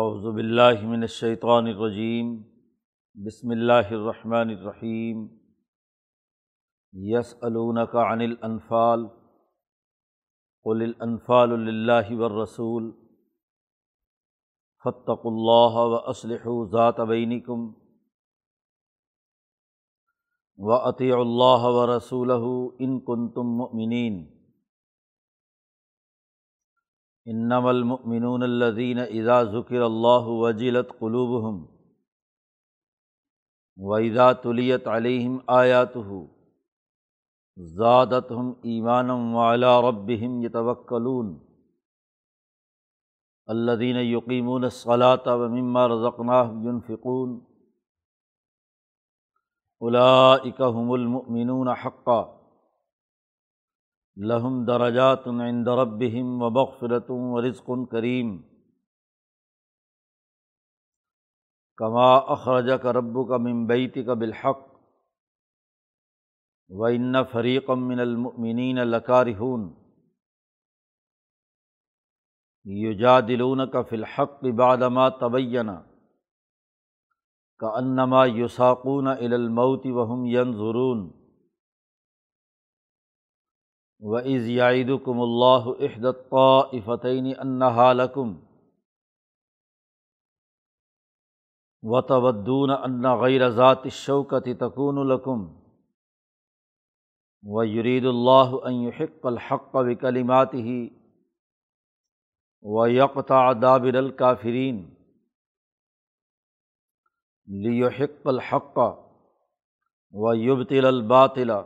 اعوذ باللہ من الشیطان الرجیم، بسم اللہ الرحمن الرحیم، یسألونک عن الانفال، قل الانفال للہ والرسول، فاتقوا اللہ واصلحوا ذات بینکم واطیعوا اللہ ورسولہ ان کنتم مؤمنین۔ انم المؤمنون الذین اذا ذکر اللہ وجلت قلوبهم واذا تلیت علیہم آیاتہ زادتہم ایمانا وعلی ربہم یتوکلون الذین یقیمون الصلاة ومما رزقناہم ينفقون اولئک هم المؤمنون حقا لہم درجات عند ربہم و بغفرت و رزق کریم۔ کما اخرج کا رب کا ممبیت کا بالحق و ان فریقم من المؤمنین لکارہون۔ یجادلون کا فی الحق بعدما کا انما یساقون الی الموت وهم ینظرون۔ و عز یادکم اللہ احدۃ فتعین انہا و تودون ان غیر ذات شوکت تکون و یرید اللہ یحق الحق و ہی و یکتا دابر الکافرین لیحق الحق و یبتل الباطلا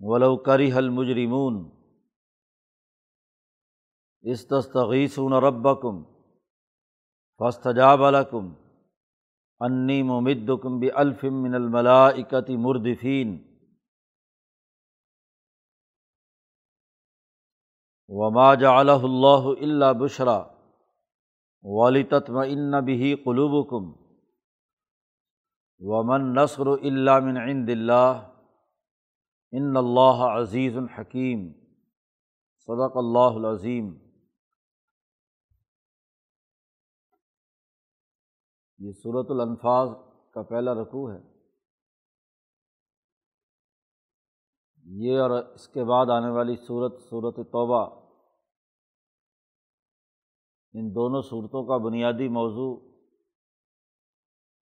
ولو کری حل مجرمون استغیثون ربکم فاستجاب لکم انی ممدکم بالف من الملائکت مردفین وما جعلہ اللہ الا بشرا ولتطمئن به قلوبکم ومن نصر الا من عند اللہ ان اللہ عزیز الحکیم صدق اللہ العظیم۔ یہ صورت الانفاظ کا پہلا رقوع ہے۔ یہ اور اس کے بعد آنے والی صورت صورت توبہ۔ ان دونوں صورتوں کا بنیادی موضوع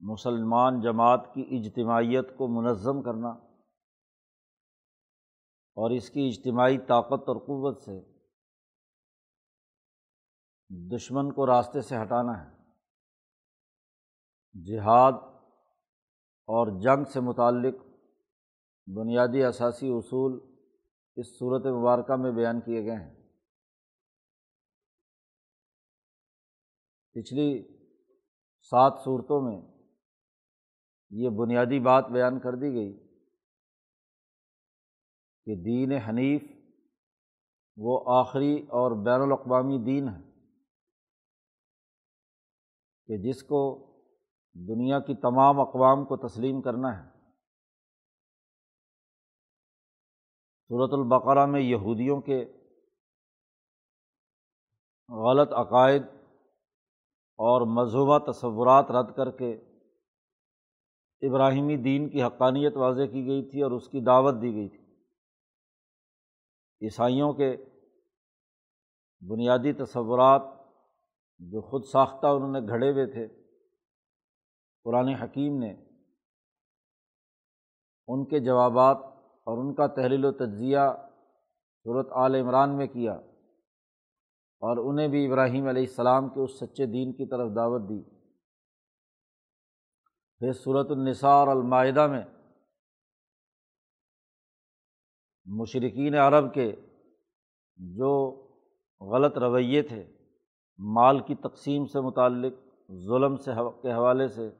مسلمان جماعت کی اجتماعیت کو منظم کرنا۔ اور اس کی اجتماعی طاقت اور قوت سے دشمن کو راستے سے ہٹانا ہے۔ جہاد اور جنگ سے متعلق بنیادی اثاثی اصول اس صورت مبارکہ میں بیان کیے گئے ہیں۔ پچھلی سات صورتوں میں یہ بنیادی بات بیان کر دی گئی کہ دین حنیف وہ آخری اور بین الاقوامی دین ہے کہ جس کو دنیا کی تمام اقوام کو تسلیم کرنا ہے۔ صورت البقرہ میں یہودیوں کے غلط عقائد اور مذہبہ تصورات رد کر کے ابراہیمی دین کی حقانیت واضح کی گئی تھی اور اس کی دعوت دی گئی تھی۔ عیسائیوں کے بنیادی تصورات جو خود ساختہ انہوں نے گھڑے ہوئے تھے، قرآن حکیم نے، ان کے جوابات اور ان کا تحلیل و تجزیہ صورت عال عمران میں کیا اور انہیں بھی ابراہیم علیہ السلام کے اس سچے دین کی طرف دعوت دی۔ پھر صورت النساء اور المائدہ میں مشرقین عرب کے جو غلط رویے تھے، مال کی تقسیم سے متعلق، ظلم سے کے حوالے سے،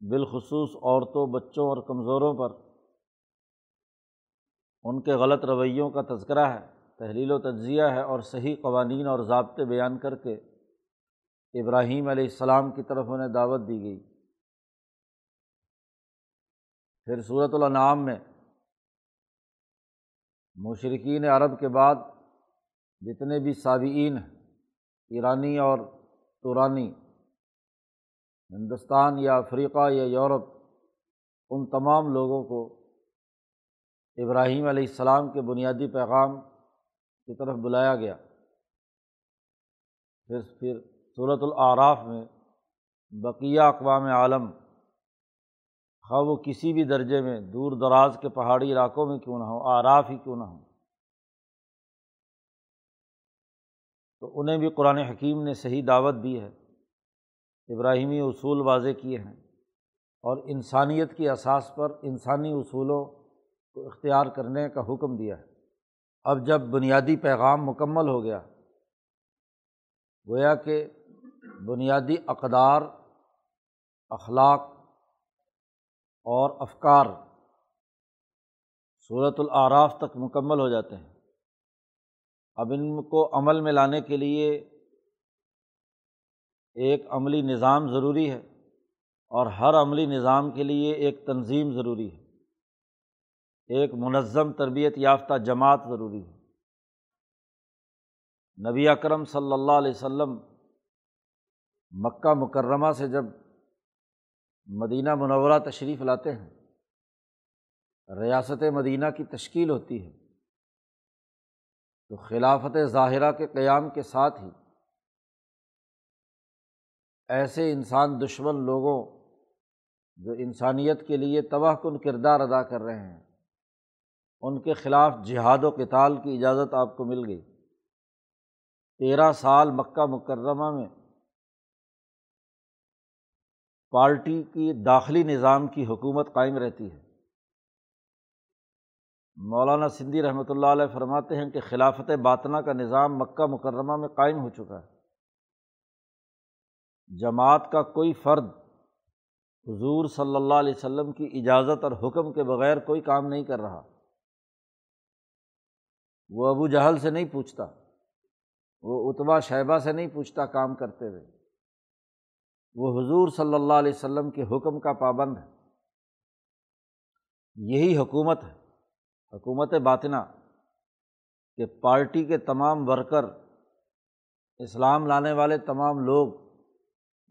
بالخصوص عورتوں، بچوں اور کمزوروں پر، ان کے غلط رویوں کا تذکرہ ہے، تحلیل و تجزیہ ہے اور صحیح قوانین اور ضابطے بیان کر کے ابراہیم علیہ السلام کی طرف انہیں دعوت دی گئی۔ پھر صورت الانعام میں مشرقین عرب کے بعد جتنے بھی صابئین ہیں ایرانی اور تورانی ہندوستان یا افریقہ یا یورپ، ان تمام لوگوں کو ابراہیم علیہ السلام کے بنیادی پیغام کی طرف بلایا گیا۔ پھر پھر صورت العراف میں بقیہ اقوام عالم خواہ وہ کسی بھی درجے میں دور دراز کے پہاڑی علاقوں میں کیوں نہ ہو آراف ہی کیوں نہ ہوں۔ تو انہیں بھی قرآن حکیم نے صحیح دعوت دی ہے، ابراہیمی اصول واضح کیے ہیں اور انسانیت کی اساس پر انسانی اصولوں کو اختیار کرنے کا حکم دیا ہے۔ اب جب بنیادی پیغام مکمل ہو گیا، گویا کہ بنیادی اقدار، اخلاق اور افکار صورت العراف تک مکمل ہو جاتے ہیں۔ اب ان کو عمل میں لانے کے لیے ایک عملی نظام ضروری ہے اور ہر عملی نظام کے لیے ایک تنظیم ضروری ہے۔ ایک منظم تربیت یافتہ جماعت ضروری ہے۔ نبی اکرم صلی اللہ علیہ و مکہ مکرمہ سے جب مدینہ منورہ تشریف لاتے ہیں۔ ریاست مدینہ کی تشکیل ہوتی ہے۔ تو خلافت ظاہرہ کے قیام کے ساتھ ہی ایسے انسان، دشمن لوگوں جو انسانیت کے لیے تباہ کن کردار ادا کر رہے ہیں، ان کے خلاف جہاد و کتال کی اجازت آپ کو مل گئی۔ تیرہ سال مکہ مکرمہ میں پارٹی کی داخلی نظام کی حکومت قائم رہتی ہے۔ مولانا سندھی رحمۃ اللہ علیہ فرماتے ہیں کہ خلافت باطنا کا نظام مکہ مکرمہ میں قائم ہو چکا ہے۔ جماعت کا کوئی فرد حضور صلی اللہ علیہ وسلم کی اجازت اور حکم کے بغیر کوئی کام نہیں کر رہا۔ وہ ابو جہل سے نہیں پوچھتا، وہ اتبا شہبہ سے نہیں پوچھتا کام کرتے ہوئے۔ وہ حضور صلی اللہ علیہ وسلم کے حکم کا پابند ہے۔ یہی حکومت ہے، حکومت باطنا کہ پارٹی کے تمام ورکر، اسلام لانے والے تمام لوگ،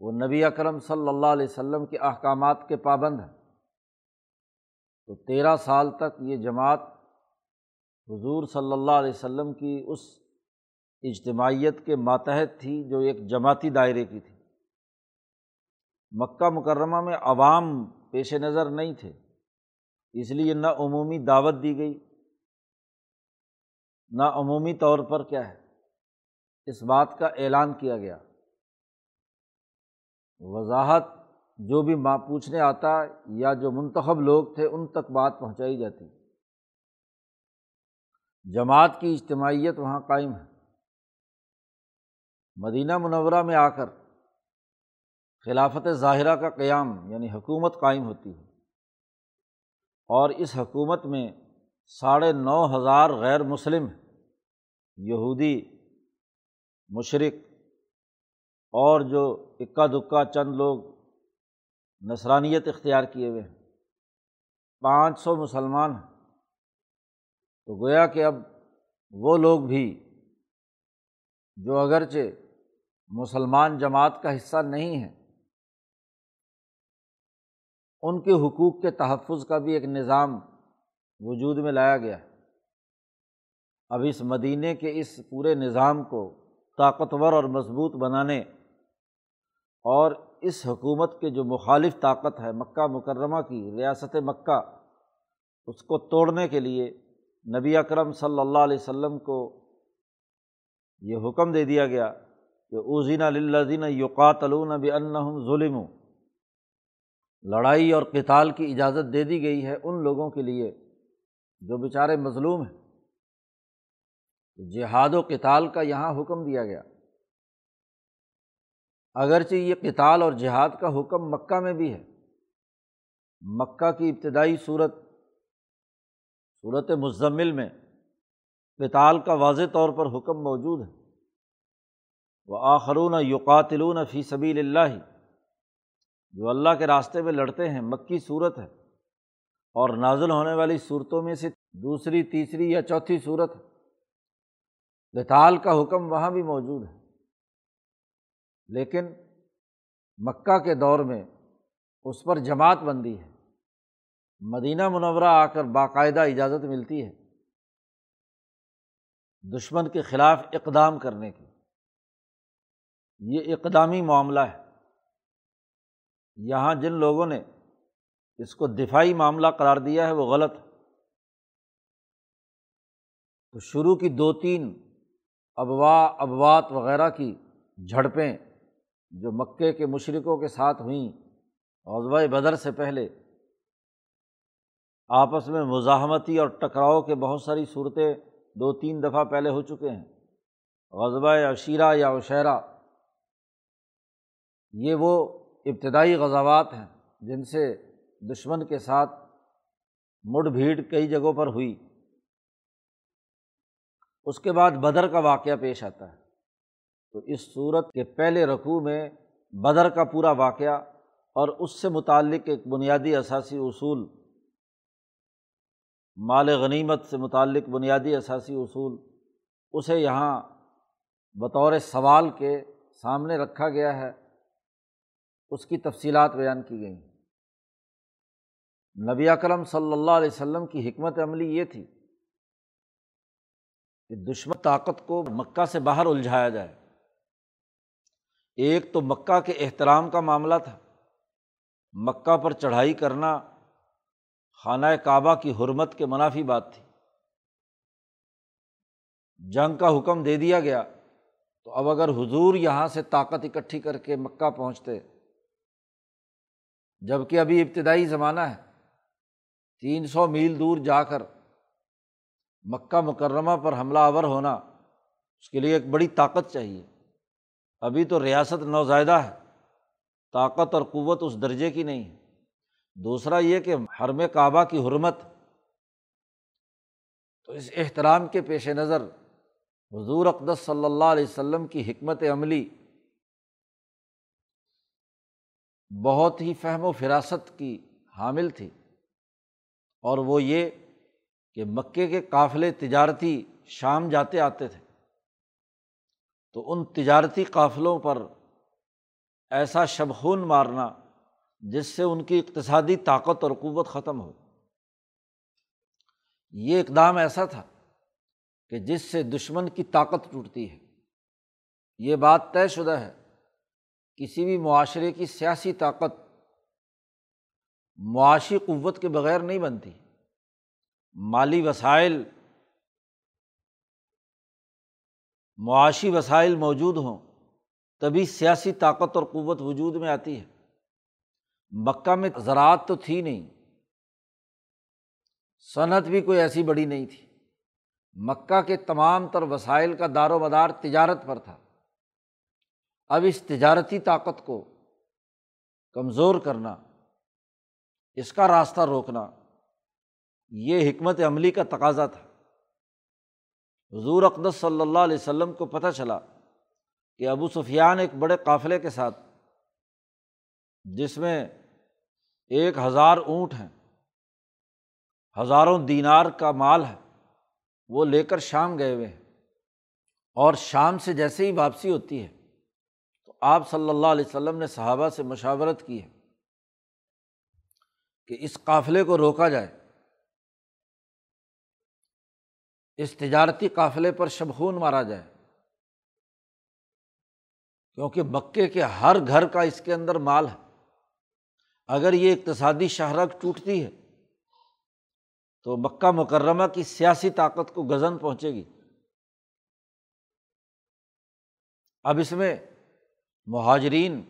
وہ نبی اکرم صلی اللہ علیہ وسلم کے احکامات کے پابند ہیں۔ تو تیرہ سال تک یہ جماعت حضور صلی اللہ علیہ وسلم کی اس اجتماعیت کے ماتحت تھی جو ایک جماعتی دائرے کی تھی۔ مکہ مکرمہ میں عوام پیش نظر نہیں تھے، اس لیے نہ عمومی دعوت دی گئی۔ نہ عمومی طور پر کیا ہے؟ اس بات کا اعلان کیا گیا۔ وضاحت جو بھی ماں پوچھنے آتا یا جو منتخب لوگ تھے، ان تک بات پہنچائی جاتی۔ جماعت کی اجتماعیت وہاں قائم ہے۔ مدینہ منورہ میں آ کر خلافت ظاہرہ کا قیام یعنی حکومت قائم ہوتی ہے۔ اور اس حکومت میں ساڑھے نو ہزار غیر مسلم یہودی، مشرق اور جو اکا دکا چند لوگ نسرانیت اختیار کیے ہوئے ہیں۔ پانچ سو مسلمان ہیں۔ تو گویا کہ اب وہ لوگ بھی جو اگرچہ مسلمان جماعت کا حصہ نہیں ہیں ان کے حقوق کے تحفظ کا بھی ایک نظام وجود میں لایا گیا۔ ہے اب اس مدینے کے اس پورے نظام کو طاقتور اور مضبوط بنانے اور اس حکومت کے جو مخالف طاقت ہے، مکہ مکرمہ کی ریاست مکہ، اس کو توڑنے کے لیے نبی اکرم صلی اللہ علیہ و سلم کو یہ حکم دے دیا گیا کہ اوزین للذین یقاتلون بانہم ظلم لڑائی اور کتال کی اجازت دے دی گئی ہے ان لوگوں کے لیے جو بیچارے مظلوم ہیں۔ جہاد و کتال کا یہاں حکم دیا گیا۔ اگرچہ یہ کتال اور جہاد کا حکم مکہ میں بھی ہے۔ مکہ کی ابتدائی صورت صورت مزمل میں کتال کا واضح طور پر حکم موجود ہے۔ وہ آخرون یقاتلون فی سبیل اللہ۔ جو اللہ کے راستے میں لڑتے ہیں، مکی صورت ہے۔ اور نازل ہونے والی صورتوں میں سے دوسری، تیسری یا چوتھی صورت ہے۔ بتال کا حکم وہاں بھی موجود ہے۔ لیکن مکہ کے دور میں اس پر جماعت بندی ہے۔ مدینہ منورہ آ کر باقاعدہ اجازت ملتی ہے۔ دشمن کے خلاف اقدام کرنے کی۔ یہ اقدامی معاملہ ہے۔ یہاں جن لوگوں نے اس کو دفاعی معاملہ قرار دیا ہے، وہ غلط تو شروع کی دو تین ابوا، ابوات وغیرہ کی جھڑپیں جو مکے کے مشرقوں کے ساتھ ہوئیں غزبۂ بدر سے پہلے، آپس میں مزاحمتی اور ٹکراؤ کے بہت ساری صورتیں دو تین دفعہ پہلے ہو چکے ہیں۔ غزبۂ عشیرہ یا عشیرہ، یہ وہ ابتدائی غزوات ہیں جن سے دشمن کے ساتھ مڈ بھیڑ کئی جگہوں پر ہوئی۔ اس کے بعد بدر کا واقعہ پیش آتا ہے۔ تو اس صورت کے پہلے رقوع میں بدر کا پورا واقعہ اور اس سے متعلق ایک بنیادی اثاثی اصول، مال غنیمت سے متعلق بنیادی اثاثی اصول، اسے یہاں بطور سوال کے سامنے رکھا گیا ہے۔ اس کی تفصیلات بیان کی گئیں۔ نبی اکرم صلی اللہ علیہ وسلم کی حکمت عملی یہ تھی کہ دشمن طاقت کو مکہ سے باہر الجھایا جائے۔ ایک تو مکہ کے احترام کا معاملہ تھا۔ مکہ پر چڑھائی کرنا خانہ کعبہ کی حرمت کے منافی بات تھی۔ جنگ کا حکم دے دیا گیا تو اب اگر حضور یہاں سے طاقت اکٹھی کر کے مکہ پہنچتے جبکہ ابھی ابتدائی زمانہ ہے۔ تین سو میل دور جا کر مکہ مکرمہ پر حملہ آور ہونا اس کے لیے ایک بڑی طاقت چاہیے۔ ابھی تو ریاست نوزائیدہ ہے۔ طاقت اور قوت اس درجے کی نہیں۔ ہے دوسرا یہ کہ حرم کعبہ کی حرمت۔ تو اس احترام کے پیش نظر حضور اقدس صلی اللہ علیہ وسلم کی حکمت عملی بہت ہی فہم و فراست کی حامل تھی اور وہ یہ کہ مکے کے قافلے تجارتی شام جاتے آتے تھے۔ تو ان تجارتی قافلوں پر ایسا شبخون مارنا جس سے ان کی اقتصادی طاقت اور قوت ختم ہو۔ یہ اقدام ایسا تھا کہ جس سے دشمن کی طاقت ٹوٹتی ہے۔ یہ بات طے شدہ ہے کسی بھی معاشرے کی سیاسی طاقت معاشی قوت کے بغیر نہیں بنتی۔ مالی وسائل، معاشی وسائل موجود ہوں، تبھی سیاسی طاقت اور قوت وجود میں آتی ہے۔ مکہ میں زراعت تو تھی نہیں، صنعت بھی کوئی ایسی بڑی نہیں تھی۔ مکہ کے تمام تر وسائل کا دار و مدار تجارت پر تھا۔ اب اس تجارتی طاقت کو کمزور کرنا، اس کا راستہ روکنا، یہ حکمت عملی کا تقاضا تھا۔ حضور اقدس صلی اللہ علیہ وسلم کو پتہ چلا کہ ابو سفیان ایک بڑے قافلے کے ساتھ، جس میں ایک ہزار اونٹ ہیں، ہزاروں دینار کا مال ہے، وہ لے کر شام گئے ہوئے ہیں۔ اور شام سے جیسے ہی واپسی ہوتی ہے آپ صلی اللہ علیہ وسلم نے صحابہ سے مشاورت کی ہے کہ اس قافلے کو روکا جائے۔ اس تجارتی قافلے پر شبخون مارا جائے۔ کیونکہ مکے کے ہر گھر کا اس کے اندر مال ہے۔ اگر یہ اقتصادی شہرک ٹوٹتی ہے تو مکہ مکرمہ کی سیاسی طاقت کو غزن پہنچے گی۔ اب اس میں مہاجرین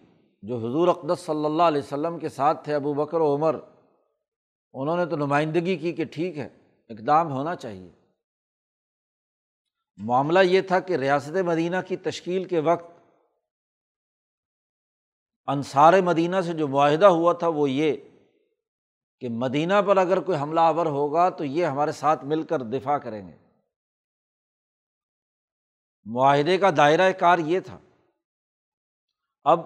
جو حضور اقدس صلی اللہ علیہ وسلم کے ساتھ تھے، ابو بکر و عمر، انہوں نے تو نمائندگی کی کہ ٹھیک ہے، اقدام ہونا چاہیے۔ معاملہ یہ تھا کہ ریاست مدینہ کی تشکیل کے وقت انصار مدینہ سے جو معاہدہ ہوا تھا وہ یہ کہ مدینہ پر اگر کوئی حملہ آور ہوگا تو یہ ہمارے ساتھ مل کر دفاع کریں گے۔ معاہدے کا دائرۂ کار یہ تھا ب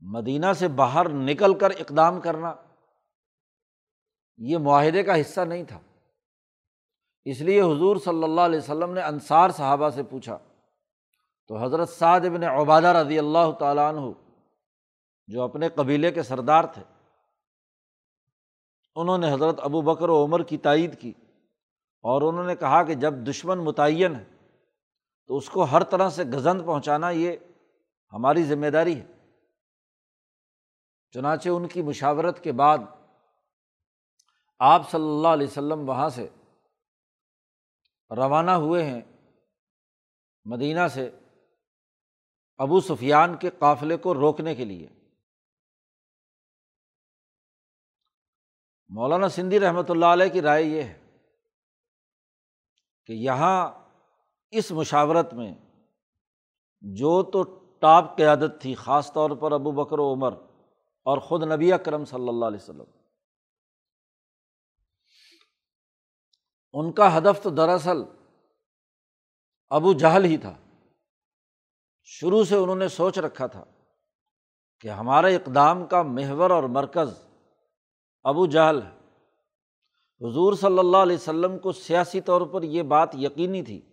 مدینہ سے باہر نکل کر اقدام کرنا یہ معاہدے کا حصہ نہیں تھا۔ اس لیے حضور صلی اللہ علیہ وسلم نے انصار صحابہ سے پوچھا۔ تو حضرت سعد ابن عبادہ رضی اللہ تعالیٰ عنہ، جو اپنے قبیلے کے سردار تھے، انہوں نے حضرت ابو بکر و عمر کی تائید کی اور انہوں نے کہا کہ جب دشمن متعین ہے تو اس کو ہر طرح سے گزند پہنچانا یہ ہماری ذمہ داری ہے۔ چنانچہ ان کی مشاورت کے بعد آپ صلی اللہ علیہ وسلم وہاں سے روانہ ہوئے ہیں۔ مدینہ سے ابو سفیان کے قافلے کو روکنے کے لیے۔ مولانا سندھی رحمۃ اللہ علیہ کی رائے یہ ہے کہ یہاں اس مشاورت میں جو تو ٹاپ قیادت تھی، خاص طور پر ابو بکر و عمر اور خود نبی اکرم صلی اللہ علیہ وسلم۔ ان کا ہدف تو دراصل ابو جہل ہی تھا۔ شروع سے انہوں نے سوچ رکھا تھا کہ ہمارے اقدام کا محور اور مرکز ابو جہل ہے۔ حضور صلی اللہ علیہ وسلم کو سیاسی طور پر یہ بات یقینی تھی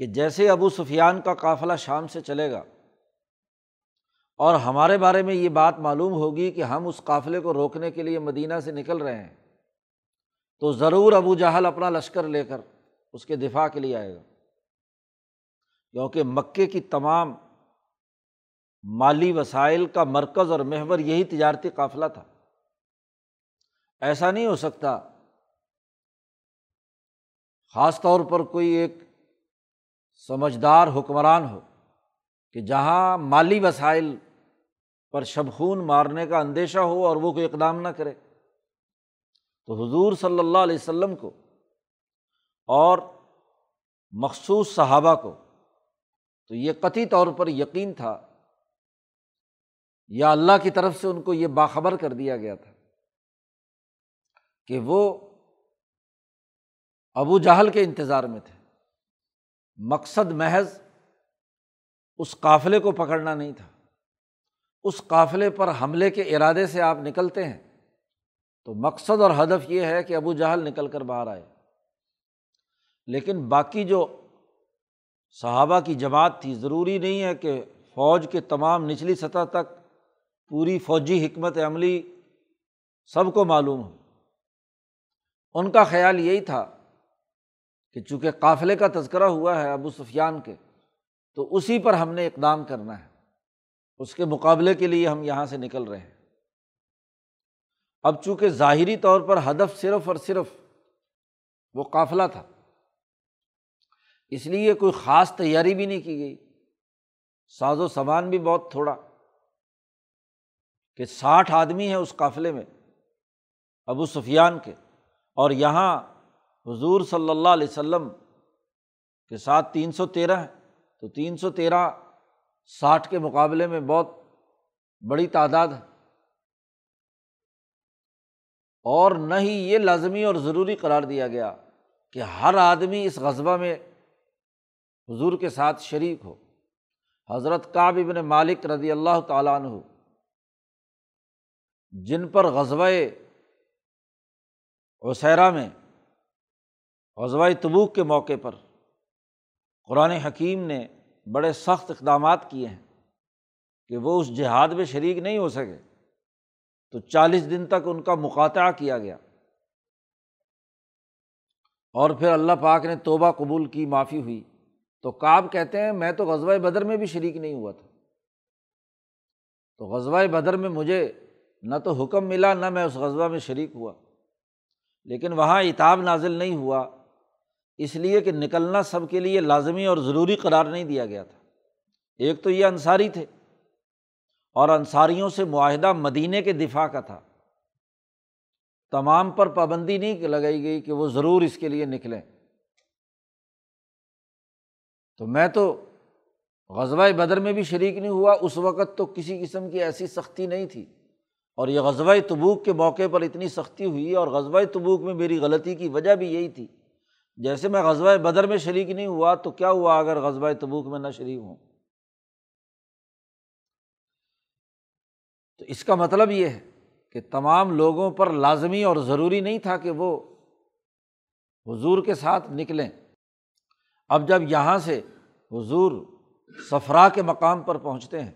کہ جیسے ابو سفیان کا قافلہ شام سے چلے گا، اور ہمارے بارے میں یہ بات معلوم ہوگی کہ ہم اس قافلے کو روکنے کے لیے مدینہ سے نکل رہے ہیں، تو ضرور ابو جہل اپنا لشکر لے کر اس کے دفاع کے لیے آئے گا۔ کیونکہ مکے کی تمام مالی وسائل کا مرکز اور محور یہی تجارتی قافلہ تھا۔ ایسا نہیں ہو سکتا، خاص طور پر کوئی ایک سمجھدار حکمران ہو کہ جہاں مالی وسائل پر شبخون مارنے کا اندیشہ ہو اور وہ کوئی اقدام نہ کرے۔ تو حضور صلی اللہ علیہ وسلم کو اور مخصوص صحابہ کو تو یہ قطعی طور پر یقین تھا۔ یا اللہ کی طرف سے ان کو یہ باخبر کر دیا گیا تھا کہ وہ ابو جہل کے انتظار میں تھے۔ مقصد محض اس قافلے کو پکڑنا نہیں تھا۔ اس قافلے پر حملے کے ارادے سے آپ نکلتے ہیں۔ تو مقصد اور ہدف یہ ہے کہ ابو جہل نکل کر باہر آئے۔ لیکن باقی جو صحابہ کی جماعت تھی، ضروری نہیں ہے کہ فوج کے تمام نچلی سطح تک پوری فوجی حکمت عملی سب کو معلوم ہو۔ ان کا خیال یہی تھا کہ چونکہ قافلے کا تذکرہ ہوا ہے ابو سفیان کے، تو اسی پر ہم نے اقدام کرنا ہے۔ اس کے مقابلے کے لیے ہم یہاں سے نکل رہے ہیں۔ اب چونکہ ظاہری طور پر ہدف صرف اور صرف وہ قافلہ تھا، اس لیے کوئی خاص تیاری بھی نہیں کی گئی۔ ساز و سامان بھی بہت تھوڑا کہ ساٹھ آدمی ہیں اس قافلے میں ابو سفیان کے، اور یہاں حضور صلی اللہ علیہ وسلم کے ساتھ تین سو تیرہ ہے تو تین سو تیرہ ساٹھ کے مقابلے میں بہت بڑی تعداد ہے۔ اور نہ ہی یہ لازمی اور ضروری قرار دیا گیا کہ ہر آدمی اس غذبہ میں حضور کے ساتھ شریک ہو۔ حضرت کعب ابن مالک رضی اللہ تعالیٰ عنہ، جن پر غزبۂ عسیرا میں غزوہ تبوک کے موقع پر قرآن حکیم نے بڑے سخت اقدامات کیے ہیں کہ وہ اس جہاد میں شریک نہیں ہو سکے۔ تو چالیس دن تک ان کا مقاطع کیا گیا۔ اور پھر اللہ پاک نے توبہ قبول کی، معافی ہوئی۔ تو کاب کہتے ہیں، میں تو غزوہ بدر میں بھی شریک نہیں ہوا تھا۔ تو غزوہ بدر میں مجھے نہ تو حکم ملا، نہ میں اس غزوہ میں شریک ہوا۔ لیکن وہاں اتاب نازل نہیں ہوا۔ اس لیے کہ نکلنا سب کے لیے لازمی اور ضروری قرار نہیں دیا گیا تھا۔ ایک تو یہ انصاری تھے اور انصاریوں سے معاہدہ مدینے کے دفاع کا تھا۔ تمام پر پابندی نہیں لگائی گئی کہ وہ ضرور اس کے لیے نکلیں۔ تو میں تو غزوہ بدر میں بھی شریک نہیں ہوا، اس وقت تو کسی قسم کی ایسی سختی نہیں تھی۔ اور یہ غزبۂ تبوک کے موقع پر اتنی سختی ہوئی اور غزبۂ تبوک میں میری غلطی کی وجہ بھی یہی تھی۔ جیسے میں غزبۂ بدر میں شریک نہیں ہوا تو کیا ہوا اگر غزبۂ تبوک میں نہ شریک ہوں؟ تو اس کا مطلب یہ ہے کہ تمام لوگوں پر لازمی اور ضروری نہیں تھا کہ وہ حضور کے ساتھ نکلیں۔ اب جب یہاں سے حضور سفرا کے مقام پر پہنچتے ہیں،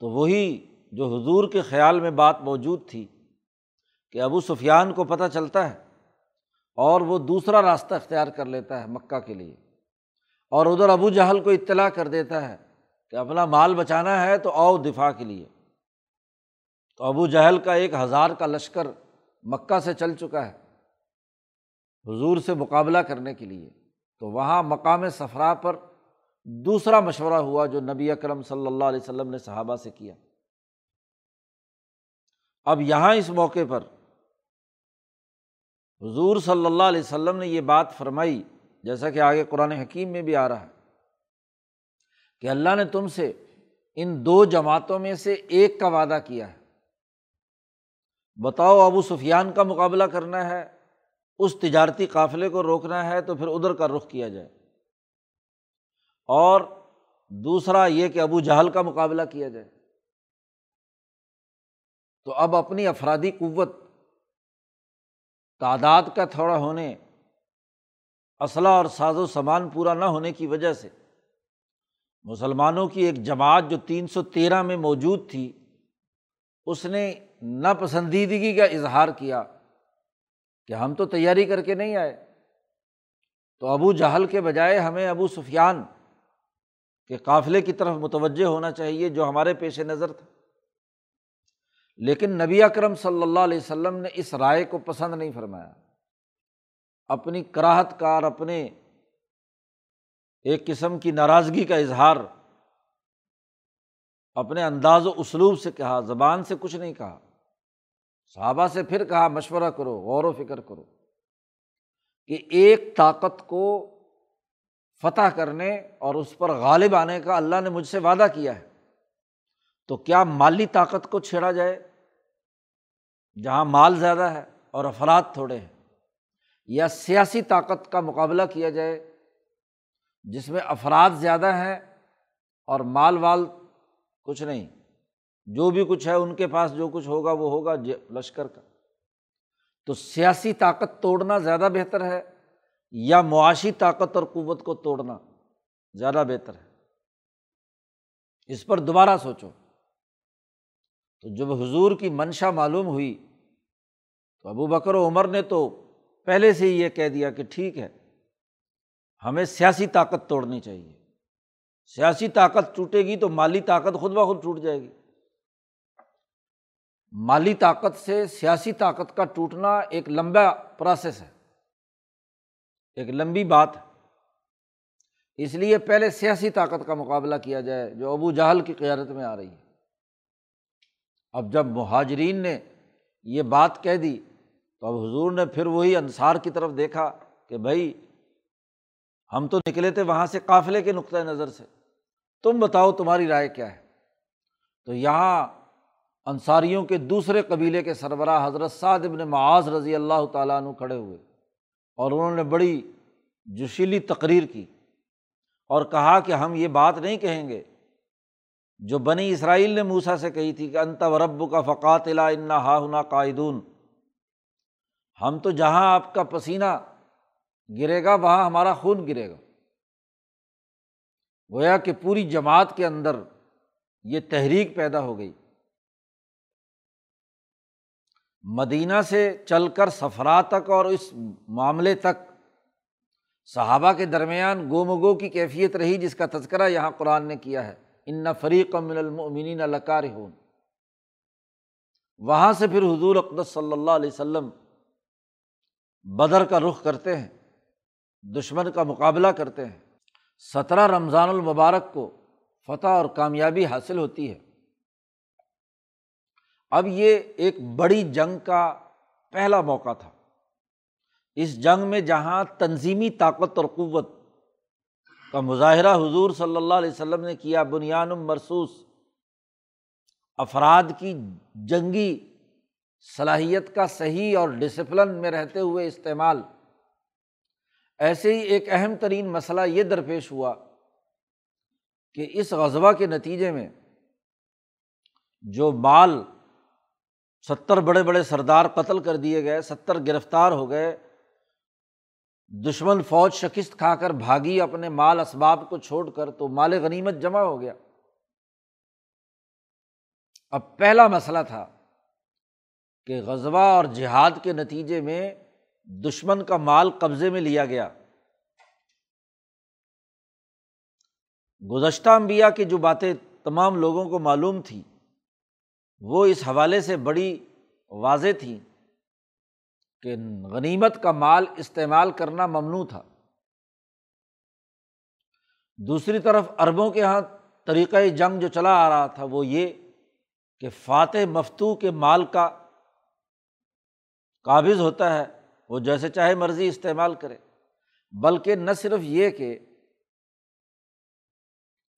تو وہی جو حضور کے خیال میں بات موجود تھی کہ ابو سفیان کو پتہ چلتا ہے۔ اور وہ دوسرا راستہ اختیار کر لیتا ہے مکہ کے لیے۔ اور ادھر ابو جہل کو اطلاع کر دیتا ہے کہ اپنا مال بچانا ہے تو آؤ دفاع کے لیے۔ تو ابو جہل کا ایک ہزار کا لشکر مکہ سے چل چکا ہے حضور سے مقابلہ کرنے کے لیے۔ تو وہاں مقام صفرا پر دوسرا مشورہ ہوا جو نبی اکرم صلی اللہ علیہ وسلم نے صحابہ سے کیا۔ اب یہاں اس موقع پر حضور صلی اللہ علیہ وسلم نے یہ بات فرمائی، جیسا کہ آگے قرآن حکیم میں بھی آ رہا ہے، کہ اللہ نے تم سے ان دو جماعتوں میں سے ایک کا وعدہ کیا ہے۔ بتاؤ ابو سفیان کا مقابلہ کرنا ہے، اس تجارتی قافلے کو روکنا ہے تو پھر ادھر کا رخ کیا جائے۔ اور دوسرا یہ کہ ابو جہل کا مقابلہ کیا جائے۔ تو اب اپنی افرادی قوت تعداد کا تھوڑا ہونے، اسلحہ اور ساز و سامان پورا نہ ہونے کی وجہ سے مسلمانوں کی ایک جماعت جو تین سو تیرہ میں موجود تھی، اس نے ناپسندیدگی کا اظہار کیا کہ ہم تو تیاری کر کے نہیں آئے۔ تو ابو جہل کے بجائے ہمیں ابو سفیان کے قافلے کی طرف متوجہ ہونا چاہیے جو ہمارے پیش نظر تھا۔ لیکن نبی اکرم صلی اللہ علیہ وسلم نے اس رائے کو پسند نہیں فرمایا۔ اپنی کراہت کار، اپنے ایک قسم کی ناراضگی کا اظہار اپنے انداز و اسلوب سے کہا، زبان سے کچھ نہیں کہا۔ صحابہ سے پھر کہا، مشورہ کرو، غور و فکر کرو کہ ایک طاقت کو فتح کرنے اور اس پر غالب آنے کا اللہ نے مجھ سے وعدہ کیا ہے۔ تو کیا مالی طاقت کو چھیڑا جائے؟ جہاں مال زیادہ ہے اور افراد تھوڑے ہیں، یا سیاسی طاقت کا مقابلہ کیا جائے جس میں افراد زیادہ ہیں اور مال وال کچھ نہیں۔ جو بھی کچھ ہے، ان کے پاس جو کچھ ہوگا، وہ ہوگا لشکر کا۔ تو سیاسی طاقت توڑنا زیادہ بہتر ہے یا معاشی طاقت اور قوت کو توڑنا زیادہ بہتر ہے؟ اس پر دوبارہ سوچو۔ تو جب حضور کی منشا معلوم ہوئی تو ابو بکر و عمر نے تو پہلے سے ہی یہ کہہ دیا کہ ٹھیک ہے، ہمیں سیاسی طاقت توڑنی چاہیے۔ سیاسی طاقت ٹوٹے گی تو مالی طاقت خود بخود ٹوٹ جائے گی۔ مالی طاقت سے سیاسی طاقت کا ٹوٹنا ایک لمبا پروسیس ہے۔ ایک لمبی بات ہے۔ اس لیے پہلے سیاسی طاقت کا مقابلہ کیا جائے، جو ابو جہل کی قیادت میں آ رہی ہے۔ اب جب مہاجرین نے یہ بات کہہ دی تو اب حضور نے پھر وہی انصار کی طرف دیکھا کہ بھائی، ہم تو نکلے تھے وہاں سے قافلے کے نقطۂ نظر سے۔ تم بتاؤ تمہاری رائے کیا ہے؟ تو یہاں انصاریوں کے دوسرے قبیلے کے سربراہ حضرت سعد ابن معاذ رضی اللہ تعالیٰ عنہ کھڑے ہوئے اور انہوں نے بڑی جوشیلی تقریر کی اور کہا کہ ہم یہ بات نہیں کہیں گے جو بنی اسرائیل نے موسا سے کہی تھی کہ انت و رب کا فقات الا انا ہا ہنا قائدون۔ ہم تو جہاں آپ کا پسینہ گرے گا، وہاں ہمارا خون گرے گا۔ گویا کہ پوری جماعت کے اندر یہ تحریک پیدا ہو گئی۔ مدینہ سے چل کر سفرا تک اور اس معاملے تک صحابہ کے درمیان گو مگو کی کیفیت رہی جس کا تذکرہ یہاں قرآن نے کیا ہے۔ ان فریق من المؤمنین لکار ہوں وہاں سے پھر حضور اقدس صلی اللہ علیہ وسلم بدر کا رخ کرتے ہیں، دشمن کا مقابلہ کرتے ہیں۔ سترہ رمضان المبارک کو فتح اور کامیابی حاصل ہوتی ہے۔ اب یہ ایک بڑی جنگ کا پہلا موقع تھا۔ اس جنگ میں جہاں تنظیمی طاقت اور قوت کا مظاہرہ حضور صلی اللہ علیہ وسلم نے کیا بنیاد مرسوس افراد کی جنگی صلاحیت کا صحیح اور ڈسپلن میں رہتے ہوئے استعمال۔ ایسے ہی ایک اہم ترین مسئلہ یہ درپیش ہوا کہ اس غذبہ کے نتیجے میں جو مال ستر بڑے بڑے سردار قتل کر دیے گئے، ستر گرفتار ہو گئے دشمن فوج شکست کھا کر بھاگی، اپنے مال اسباب کو چھوڑ کر تو مال غنیمت جمع ہو گیا۔ اب پہلا مسئلہ تھا کہ غزبہ اور جہاد کے نتیجے میں دشمن کا مال قبضے میں لیا گیا۔ گزشتہ انبیاء کی جو باتیں تمام لوگوں کو معلوم تھیں، وہ اس حوالے سے بڑی واضح تھیں۔ کہ غنیمت کا مال استعمال کرنا ممنوع تھا۔ دوسری طرف عربوں کے یہاں طریقۂ جنگ جو چلا آ رہا تھا وہ یہ کہ فاتح مفتو کے مال کا قابض ہوتا ہے، وہ جیسے چاہے مرضی استعمال کرے۔ بلکہ نہ صرف یہ کہ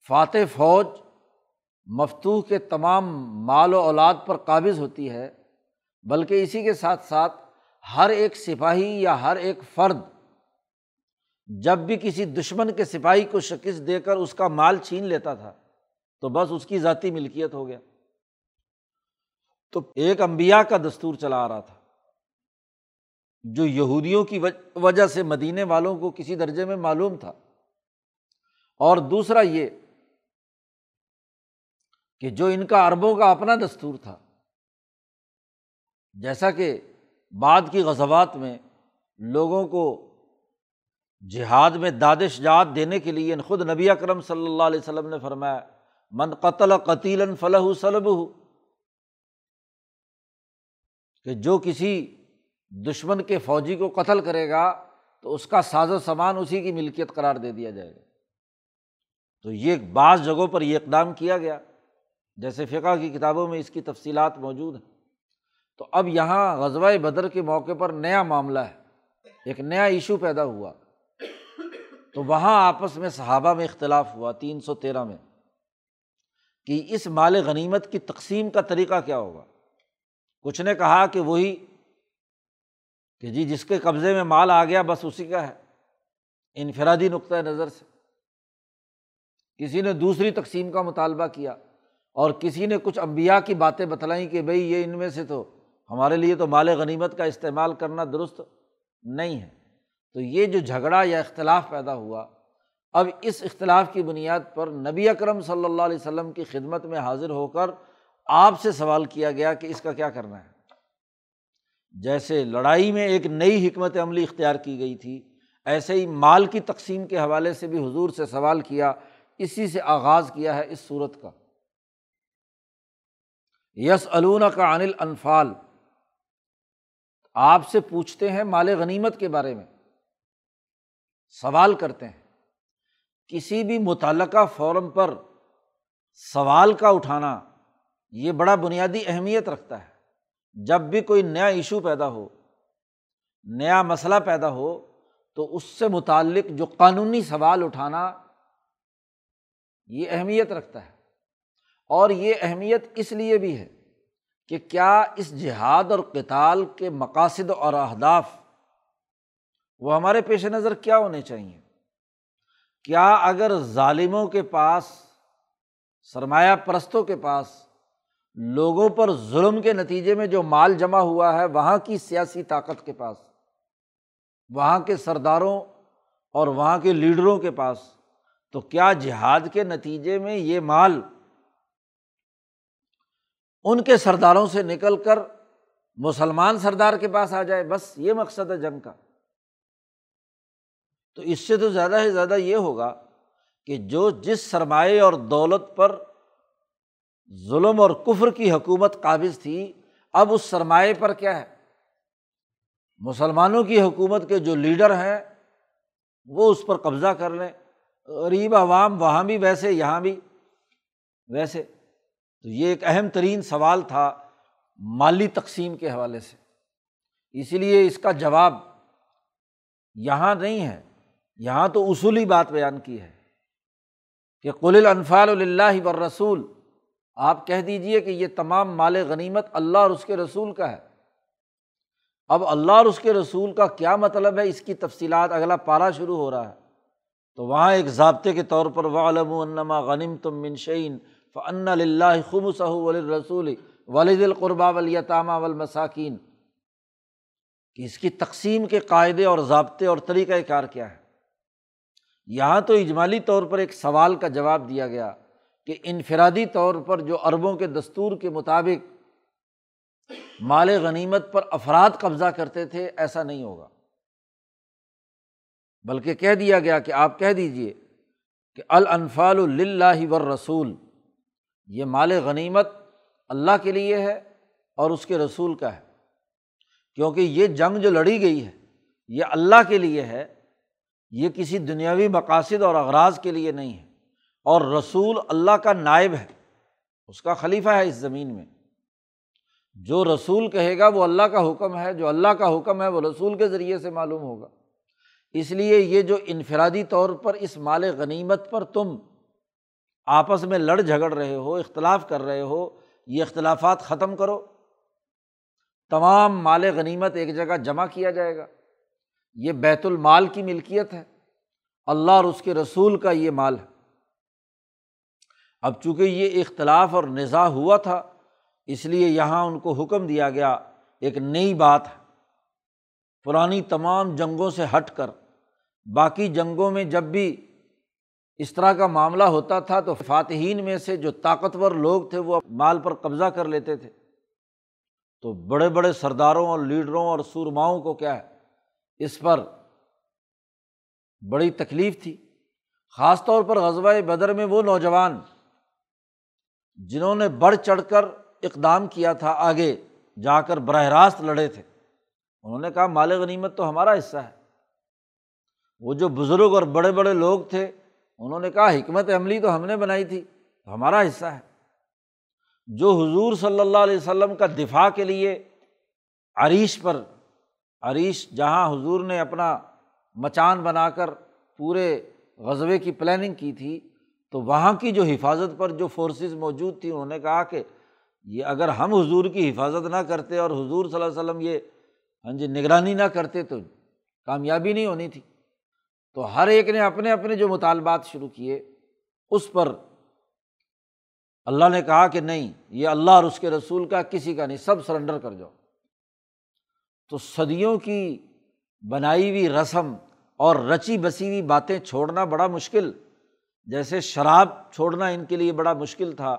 فاتح فوج مفتوح کے تمام مال و اولاد پر قابض ہوتی ہے، بلکہ اسی کے ساتھ ساتھ ہر ایک سپاہی یا ہر ایک فرد جب بھی کسی دشمن کے سپاہی کو شکست دے کر اس کا مال چھین لیتا تھا تو بس اس کی ذاتی ملکیت ہو گیا۔ تو ایک امبیا کا دستور چلا آ رہا تھا۔ جو یہودیوں کی وجہ سے مدینے والوں کو کسی درجے میں معلوم تھا۔ اور دوسرا یہ کہ جو ان کا عربوں کا اپنا دستور تھا، جیسا کہ بعد کی غزوات میں لوگوں کو جہاد میں دادش جات دینے کے لیے خود نبی اکرم صلی اللہ علیہ وسلم نے فرمایا، من قتل قتیل فلاح سلب ہو کہ جو کسی دشمن کے فوجی کو قتل کرے گا، تو اس کا ساز و سامان اسی کی ملکیت قرار دے دیا جائے گا۔ تو یہ بعض جگہوں پر یہ اقدام کیا گیا۔ جیسے فقہ کی کتابوں میں اس کی تفصیلات موجود ہیں۔ تو اب یہاں غزوہ بدر کے موقع پر نیا معاملہ ہے۔ ایک نیا ایشو پیدا ہوا۔ تو وہاں آپس میں صحابہ میں اختلاف ہوا تین سو تیرہ میں کہ اس مال غنیمت کی تقسیم کا طریقہ کیا ہوگا۔ کچھ نے کہا کہ وہی کہ جی جس کے قبضے میں مال آ گیا بس اسی کا ہے۔ انفرادی نقطۂ نظر سے۔ کسی نے دوسری تقسیم کا مطالبہ کیا اور کسی نے کچھ امبیا کی باتیں بتلائیں کہ بھائی یہ ان میں سے تو ہمارے لیے تو مال غنیمت کا استعمال کرنا درست نہیں ہے۔ تو یہ جو جھگڑا یا اختلاف پیدا ہوا، اب اس اختلاف کی بنیاد پر نبی اکرم صلی اللہ علیہ وسلم کی خدمت میں حاضر ہو کر آپ سے سوال کیا گیا کہ اس کا کیا کرنا ہے۔ جیسے لڑائی میں ایک نئی حکمت عملی اختیار کی گئی تھی، ایسے ہی مال کی تقسیم کے حوالے سے بھی حضور سے سوال کیا، اسی سے آغاز کیا ہے اس صورت کا۔ یس علون کا انل انفال آپ سے پوچھتے ہیں مال غنیمت کے بارے میں، سوال کرتے ہیں۔ کسی بھی متعلقہ فورم پر سوال کا اٹھانا یہ بڑا بنیادی اہمیت رکھتا ہے۔ جب بھی کوئی نیا ایشو پیدا ہو، نیا مسئلہ پیدا ہو، تو اس سے متعلق جو قانونی سوال اٹھانا یہ اہمیت رکھتا ہے۔ اور یہ اہمیت اس لیے بھی ہے کہ کیا اس جہاد اور کتال کے مقاصد اور اہداف وہ ہمارے پیش نظر کیا ہونے چاہئیں کیا اگر ظالموں کے پاس، سرمایہ پرستوں کے پاس، لوگوں پر ظلم کے نتیجے میں جو مال جمع ہوا ہے، وہاں کی سیاسی طاقت کے پاس، وہاں کے سرداروں اور وہاں کے لیڈروں کے پاس، تو کیا جہاد کے نتیجے میں یہ مال ان کے سرداروں سے نکل کر مسلمان سردار کے پاس آ جائے، بس یہ مقصد ہے جنگ کا۔ تو اس سے تو زیادہ سے زیادہ یہ ہوگا کہ جو جس سرمایہ اور دولت پر ظلم اور کفر کی حکومت قابض تھی، اب اس سرمایہ پر کیا ہے؟ مسلمانوں کی حکومت کے جو لیڈر ہیں، وہ اس پر قبضہ کر لیں۔ غریب عوام وہاں بھی ویسے، یہاں بھی ویسے۔ تو یہ ایک اہم ترین سوال تھا مالی تقسیم کے حوالے سے۔ اسی لیے اس کا جواب یہاں نہیں ہے، یہاں تو اصولی بات بیان کی ہے کہ قل الفال اللہ و رسول آپ کہہ دیجیے کہ یہ تمام مال غنیمت اللہ اور اس کے رسول کا ہے۔ اب اللہ اور اس کے رسول کا کیا مطلب ہے؟ اس کی تفصیلات اگلا پارا شروع ہو رہا ہے۔ تو وہاں ایک ضابطے کے طور پر و علم النما غنیم تم منشین فن اللہ خم صح رسول ولید القربا ولیطامہ والمساکین کہ اس کی تقسیم کے قاعدے اور ضابطے اور طریقۂ کار کیا ہے؟ یہاں تو اجمالی طور پر ایک سوال کا جواب دیا گیا کہ انفرادی طور پر جو عربوں کے دستور کے مطابق مال غنیمت پر افراد قبضہ کرتے تھے، ایسا نہیں ہوگا۔ بلکہ کہہ دیا گیا کہ آپ کہہ دیجیے کہ الانفال اللہ ور رسول یہ مال غنیمت اللہ کے لیے ہے اور اس کے رسول کا ہے۔ کیونکہ یہ جنگ جو لڑی گئی ہے، یہ اللہ کے لیے ہے، یہ کسی دنیاوی مقاصد اور اغراض کے لیے نہیں ہے۔ اور رسول اللہ کا نائب ہے، اس کا خلیفہ ہے اس زمین میں۔ جو رسول کہے گا وہ اللہ کا حکم ہے، جو اللہ کا حکم ہے وہ رسول کے ذریعے سے معلوم ہوگا۔ اس لیے یہ جو انفرادی طور پر اس مال غنیمت پر تم آپس میں لڑ جھگڑ رہے ہو، اختلاف کر رہے ہو، یہ اختلافات ختم کرو۔ تمام مال غنیمت ایک جگہ جمع کیا جائے گا۔ یہ بیت المال کی ملکیت ہے۔ اللہ اور اس کے رسول کا یہ مال ہے۔ اب چونکہ یہ اختلاف اور نظا ہوا تھا، اس لیے یہاں ان کو حکم دیا گیا، ایک نئی بات ہے۔ پرانی تمام جنگوں سے ہٹ کر، باقی جنگوں میں جب بھی اس طرح کا معاملہ ہوتا تھا تو فاتحین میں سے جو طاقتور لوگ تھے وہ مال پر قبضہ کر لیتے تھے۔ تو بڑے بڑے سرداروں اور لیڈروں اور سورماؤں کو کیا ہے؟ اس پر بڑی تکلیف تھی۔ خاص طور پر غزبۂ بدر میں وہ نوجوان جنہوں نے بڑھ چڑھ کر اقدام کیا تھا، آگے جا کر براہ راست لڑے تھے۔ انہوں نے کہا، مال غنیمت تو ہمارا حصہ ہے۔ وہ جو بزرگ اور بڑے بڑے لوگ تھے انہوں نے کہا، حکمت عملی تو ہم نے بنائی تھی، تو ہمارا حصہ ہے۔ جو حضور صلی اللہ علیہ وسلم کا دفاع کے لیے عریش پر، عریش جہاں حضور نے اپنا مچان بنا کر پورے غزبے کی پلاننگ کی تھی، تو وہاں کی جو حفاظت پر جو فورسز موجود تھیں، انہوں نے کہا کہ یہ اگر ہم حضور کی حفاظت نہ کرتے اور حضور صلی اللہ علیہ وسلم یہ ہاں جی نگرانی نہ کرتے تو کامیابی نہیں ہونی تھی۔ تو ہر ایک نے اپنے اپنے جو مطالبات شروع کیے، اس پر اللہ نے کہا کہ نہیں، یہ اللہ اور اس کے رسول کا، کسی کا نہیں، سب سرنڈر کر جاؤ۔ تو صدیوں کی بنائی ہوئی رسم اور رچی بسی ہوئی باتیں چھوڑنا بڑا مشکل۔ جیسے شراب چھوڑنا ان کے لیے بڑا مشکل تھا،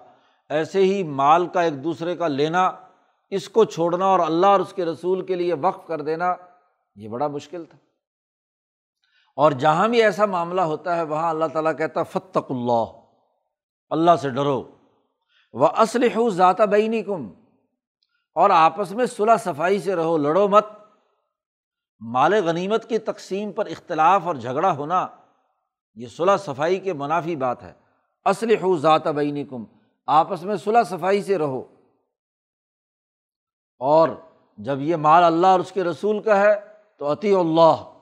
ایسے ہی مال کا ایک دوسرے کا لینا، اس کو چھوڑنا اور اللہ اور اس کے رسول کے لیے وقف کر دینا، یہ بڑا مشکل تھا۔ اور جہاں بھی ایسا معاملہ ہوتا ہے، وہاں اللہ تعالیٰ کہتا فتق اللہ اللہ سے ڈرو۔ وہ اسلح ذاتہ بینی کم اور آپس میں صلاح صفائی سے رہو، لڑو مت۔ مال غنیمت کی تقسیم پر اختلاف اور جھگڑا ہونا، یہ صلاح صفائی کے منافی بات ہے۔ اسلح ذات بینی کم آپس میں صلاح صفائی سے رہو۔ اور جب یہ مال اللہ اور اس کے رسول کا ہے، تو عطی اللہ۔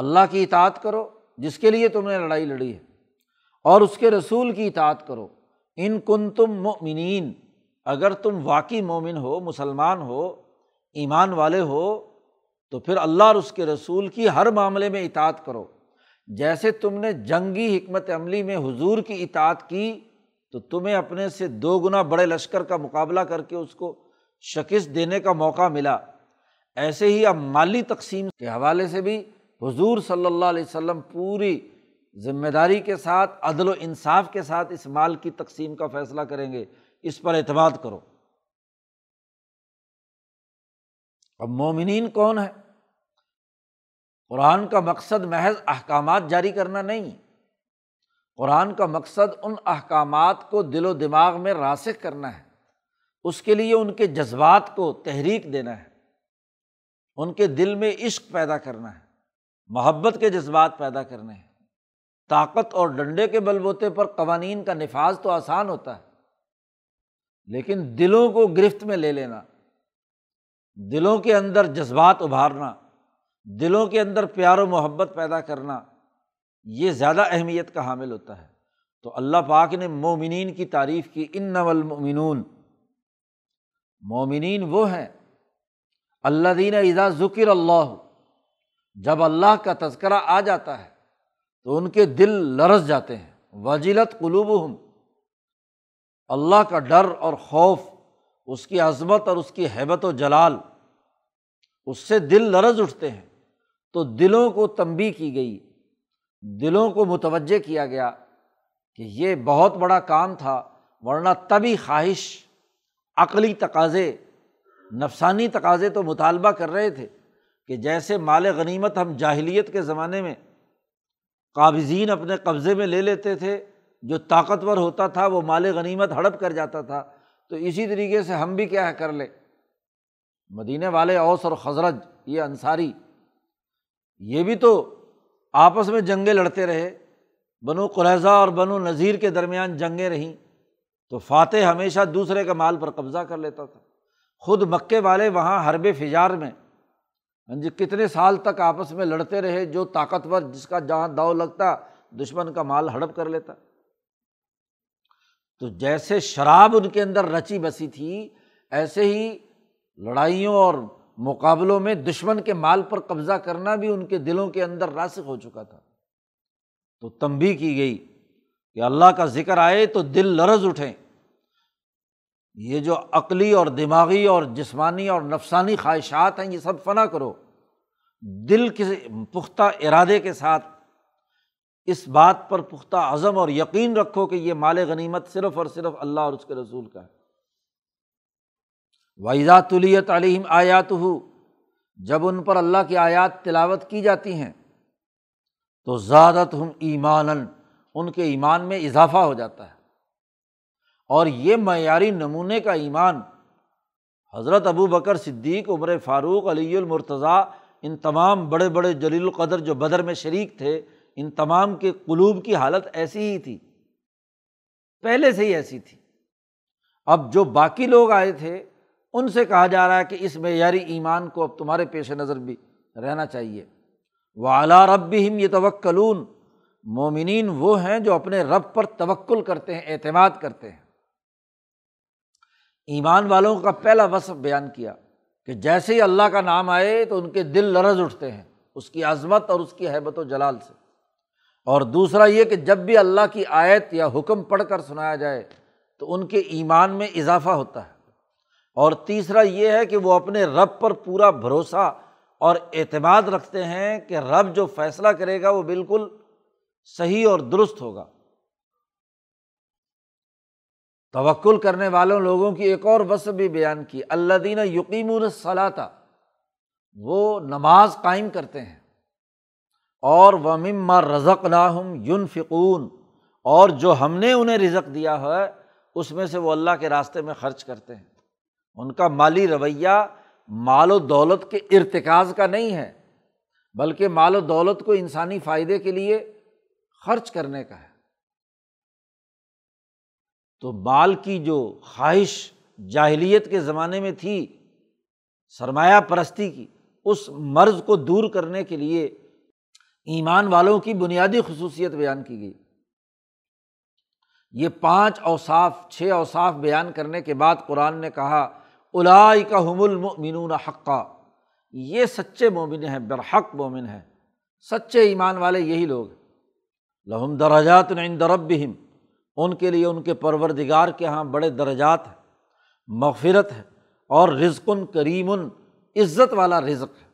اللہ کی اطاعت کرو، جس کے لیے تم نے لڑائی لڑی ہے، اور اس کے رسول کی اطاعت کرو۔ ان کن تم مومنین اگر تم واقعی مومن ہو، مسلمان ہو، ایمان والے ہو، تو پھر اللہ اور اس کے رسول کی ہر معاملے میں اطاعت کرو۔ جیسے تم نے جنگی حکمت عملی میں حضور کی اطاعت کی، تو تمہیں اپنے سے دو گنا بڑے لشکر کا مقابلہ کر کے اس کو شکست دینے کا موقع ملا۔ ایسے ہی اب مالی تقسیم کے حوالے سے بھی حضور صلی اللہ علیہ وسلم پوری ذمہ داری کے ساتھ، عدل و انصاف کے ساتھ اس مال کی تقسیم کا فیصلہ کریں گے۔ اس پر اعتماد کرو۔ اب مومنین کون ہے قرآن کا مقصد محض احکامات جاری کرنا نہیں۔ قرآن کا مقصد ان احکامات کو دل و دماغ میں راسک کرنا ہے۔ اس کے لیے ان کے جذبات کو تحریک دینا ہے۔ ان کے دل میں عشق پیدا کرنا ہے۔ محبت کے جذبات پیدا کرنے ہیں۔ طاقت اور ڈنڈے کے بل بوتے پر قوانین کا نفاذ تو آسان ہوتا ہے، لیکن دلوں کو گرفت میں لے لینا، دلوں کے اندر جذبات ابھارنا، دلوں کے اندر پیار و محبت پیدا کرنا، یہ زیادہ اہمیت کا حامل ہوتا ہے۔ تو اللہ پاک نے مومنین کی تعریف کی ان نول مومنین وہ ہیں اللہ دین اذا ذکر اللہ جب اللہ کا تذکرہ آ جاتا ہے تو ان کے دل لرس جاتے ہیں۔ وجیلت قلوب ہم اللہ کا ڈر اور خوف، اس کی عظمت اور اس کی حیبت و جلال، اس سے دل لرز اٹھتے ہیں۔ تو دلوں کو تنبی کی گئی، دلوں کو متوجہ کیا گیا کہ یہ بہت بڑا کام تھا، ورنہ تبھی خواہش، عقلی تقاضے، نفسانی تقاضے تو مطالبہ کر رہے تھے۔ کہ جیسے مال غنیمت ہم جاہلیت کے زمانے میں قابضین اپنے قبضے میں لے لیتے تھے، جو طاقتور ہوتا تھا، وہ مال غنیمت ہڑپ کر جاتا تھا۔ تو اسی طریقے سے ہم بھی کیا ہے، کر لیں۔ مدینے والے اوس اور خزرج، یہ انصاری، یہ بھی تو آپس میں جنگیں لڑتے رہے۔ بنو قریضہ اور بنو نذیر کے درمیان جنگیں رہیں۔ تو فاتح ہمیشہ دوسرے کا مال پر قبضہ کر لیتا تھا۔ خود مکے والے وہاں حرب فجار میں ہاں جی کتنے سال تک آپس میں لڑتے رہے، جو طاقتور جس کا جہاں داؤ لگتا، دشمن کا مال ہڑپ کر لیتا۔ تو جیسے شراب ان کے اندر رچی بسی تھی، ایسے ہی لڑائیوں اور مقابلوں میں دشمن کے مال پر قبضہ کرنا بھی ان کے دلوں کے اندر راسک ہو چکا تھا۔ تو تمبی کی گئی کہ اللہ کا ذکر آئے تو دل لرز اٹھیں۔ یہ جو عقلی اور دماغی اور جسمانی اور نفسانی خواہشات ہیں، یہ سب فنا کرو۔ دل کے پختہ ارادے کے ساتھ اس بات پر پختہ عزم اور یقین رکھو کہ یہ مال غنیمت صرف اور صرف اللہ اور اس کے رسول کا ہے۔ ویزا تلیت علیم آیات ہو جب ان پر اللہ کی آیات تلاوت کی جاتی ہیں، تو زیادت ہم ایمان ان کے ایمان میں اضافہ ہو جاتا ہے۔ اور یہ معیاری نمونے کا ایمان۔ حضرت ابو بکر صدیق، عمر فاروق، علی المرتضیٰ، ان تمام بڑے بڑے جلیل القدر جو بدر میں شریک تھے، ان تمام کے قلوب کی حالت ایسی ہی تھی۔ پہلے سے ہی ایسی تھی۔ اب جو باقی لوگ آئے تھے، ان سے کہا جا رہا ہے کہ اس معیاری ایمان کو اب تمہارے پیش نظر بھی رہنا چاہیے۔ وہ اعلیٰ رب بھی ہم یہ توکلون مومنین وہ ہیں جو اپنے رب پر توکل کرتے ہیں، اعتماد کرتے ہیں۔ ایمان والوں کا پہلا وصف بیان کیا کہ جیسے ہی اللہ کا نام آئے تو ان کے دل لرز اٹھتے ہیں، اس کی عظمت اور اس کی حیبت و جلال سے۔ اور دوسرا یہ کہ جب بھی اللہ کی آیت یا حکم پڑھ کر سنایا جائے تو ان کے ایمان میں اضافہ ہوتا ہے۔ اور تیسرا یہ ہے کہ وہ اپنے رب پر پورا بھروسہ اور اعتماد رکھتے ہیں کہ رب جو فیصلہ کرے گا وہ بالکل صحیح اور درست ہوگا۔ توکل کرنے والوں لوگوں کی ایک اور وصف بھی بیان کی اللہ دین یقین الصلاطہ وہ نماز قائم کرتے ہیں۔ اور وہ مما رزق ناہم یون فکون اور جو ہم نے انہیں رزق دیا ہے، اس میں سے وہ اللہ کے راستے میں خرچ کرتے ہیں۔ ان کا مالی رویہ مال و دولت کے ارتکاز کا نہیں ہے، بلکہ مال و دولت کو انسانی فائدے کے لیے خرچ کرنے کا ہے۔ تو مال کی جو خواہش جاہلیت کے زمانے میں تھی، سرمایہ پرستی کی، اس مرض کو دور کرنے کے لیے ایمان والوں کی بنیادی خصوصیت بیان کی گئی۔ یہ پانچ اوصاف، چھ اوصاف بیان کرنے کے بعد قرآن نے کہا الائی کا حم المنون حقہ یہ سچے مومن ہیں، برحق مومن ہیں۔ سچے ایمان والے یہی لوگ لہم درجات عند ربہم۔ ان کے لیے ان کے پروردگار کے یہاں بڑے درجات ہیں۔ مغفرت ہے اور رزق کریم، عزت والا رزق ہے۔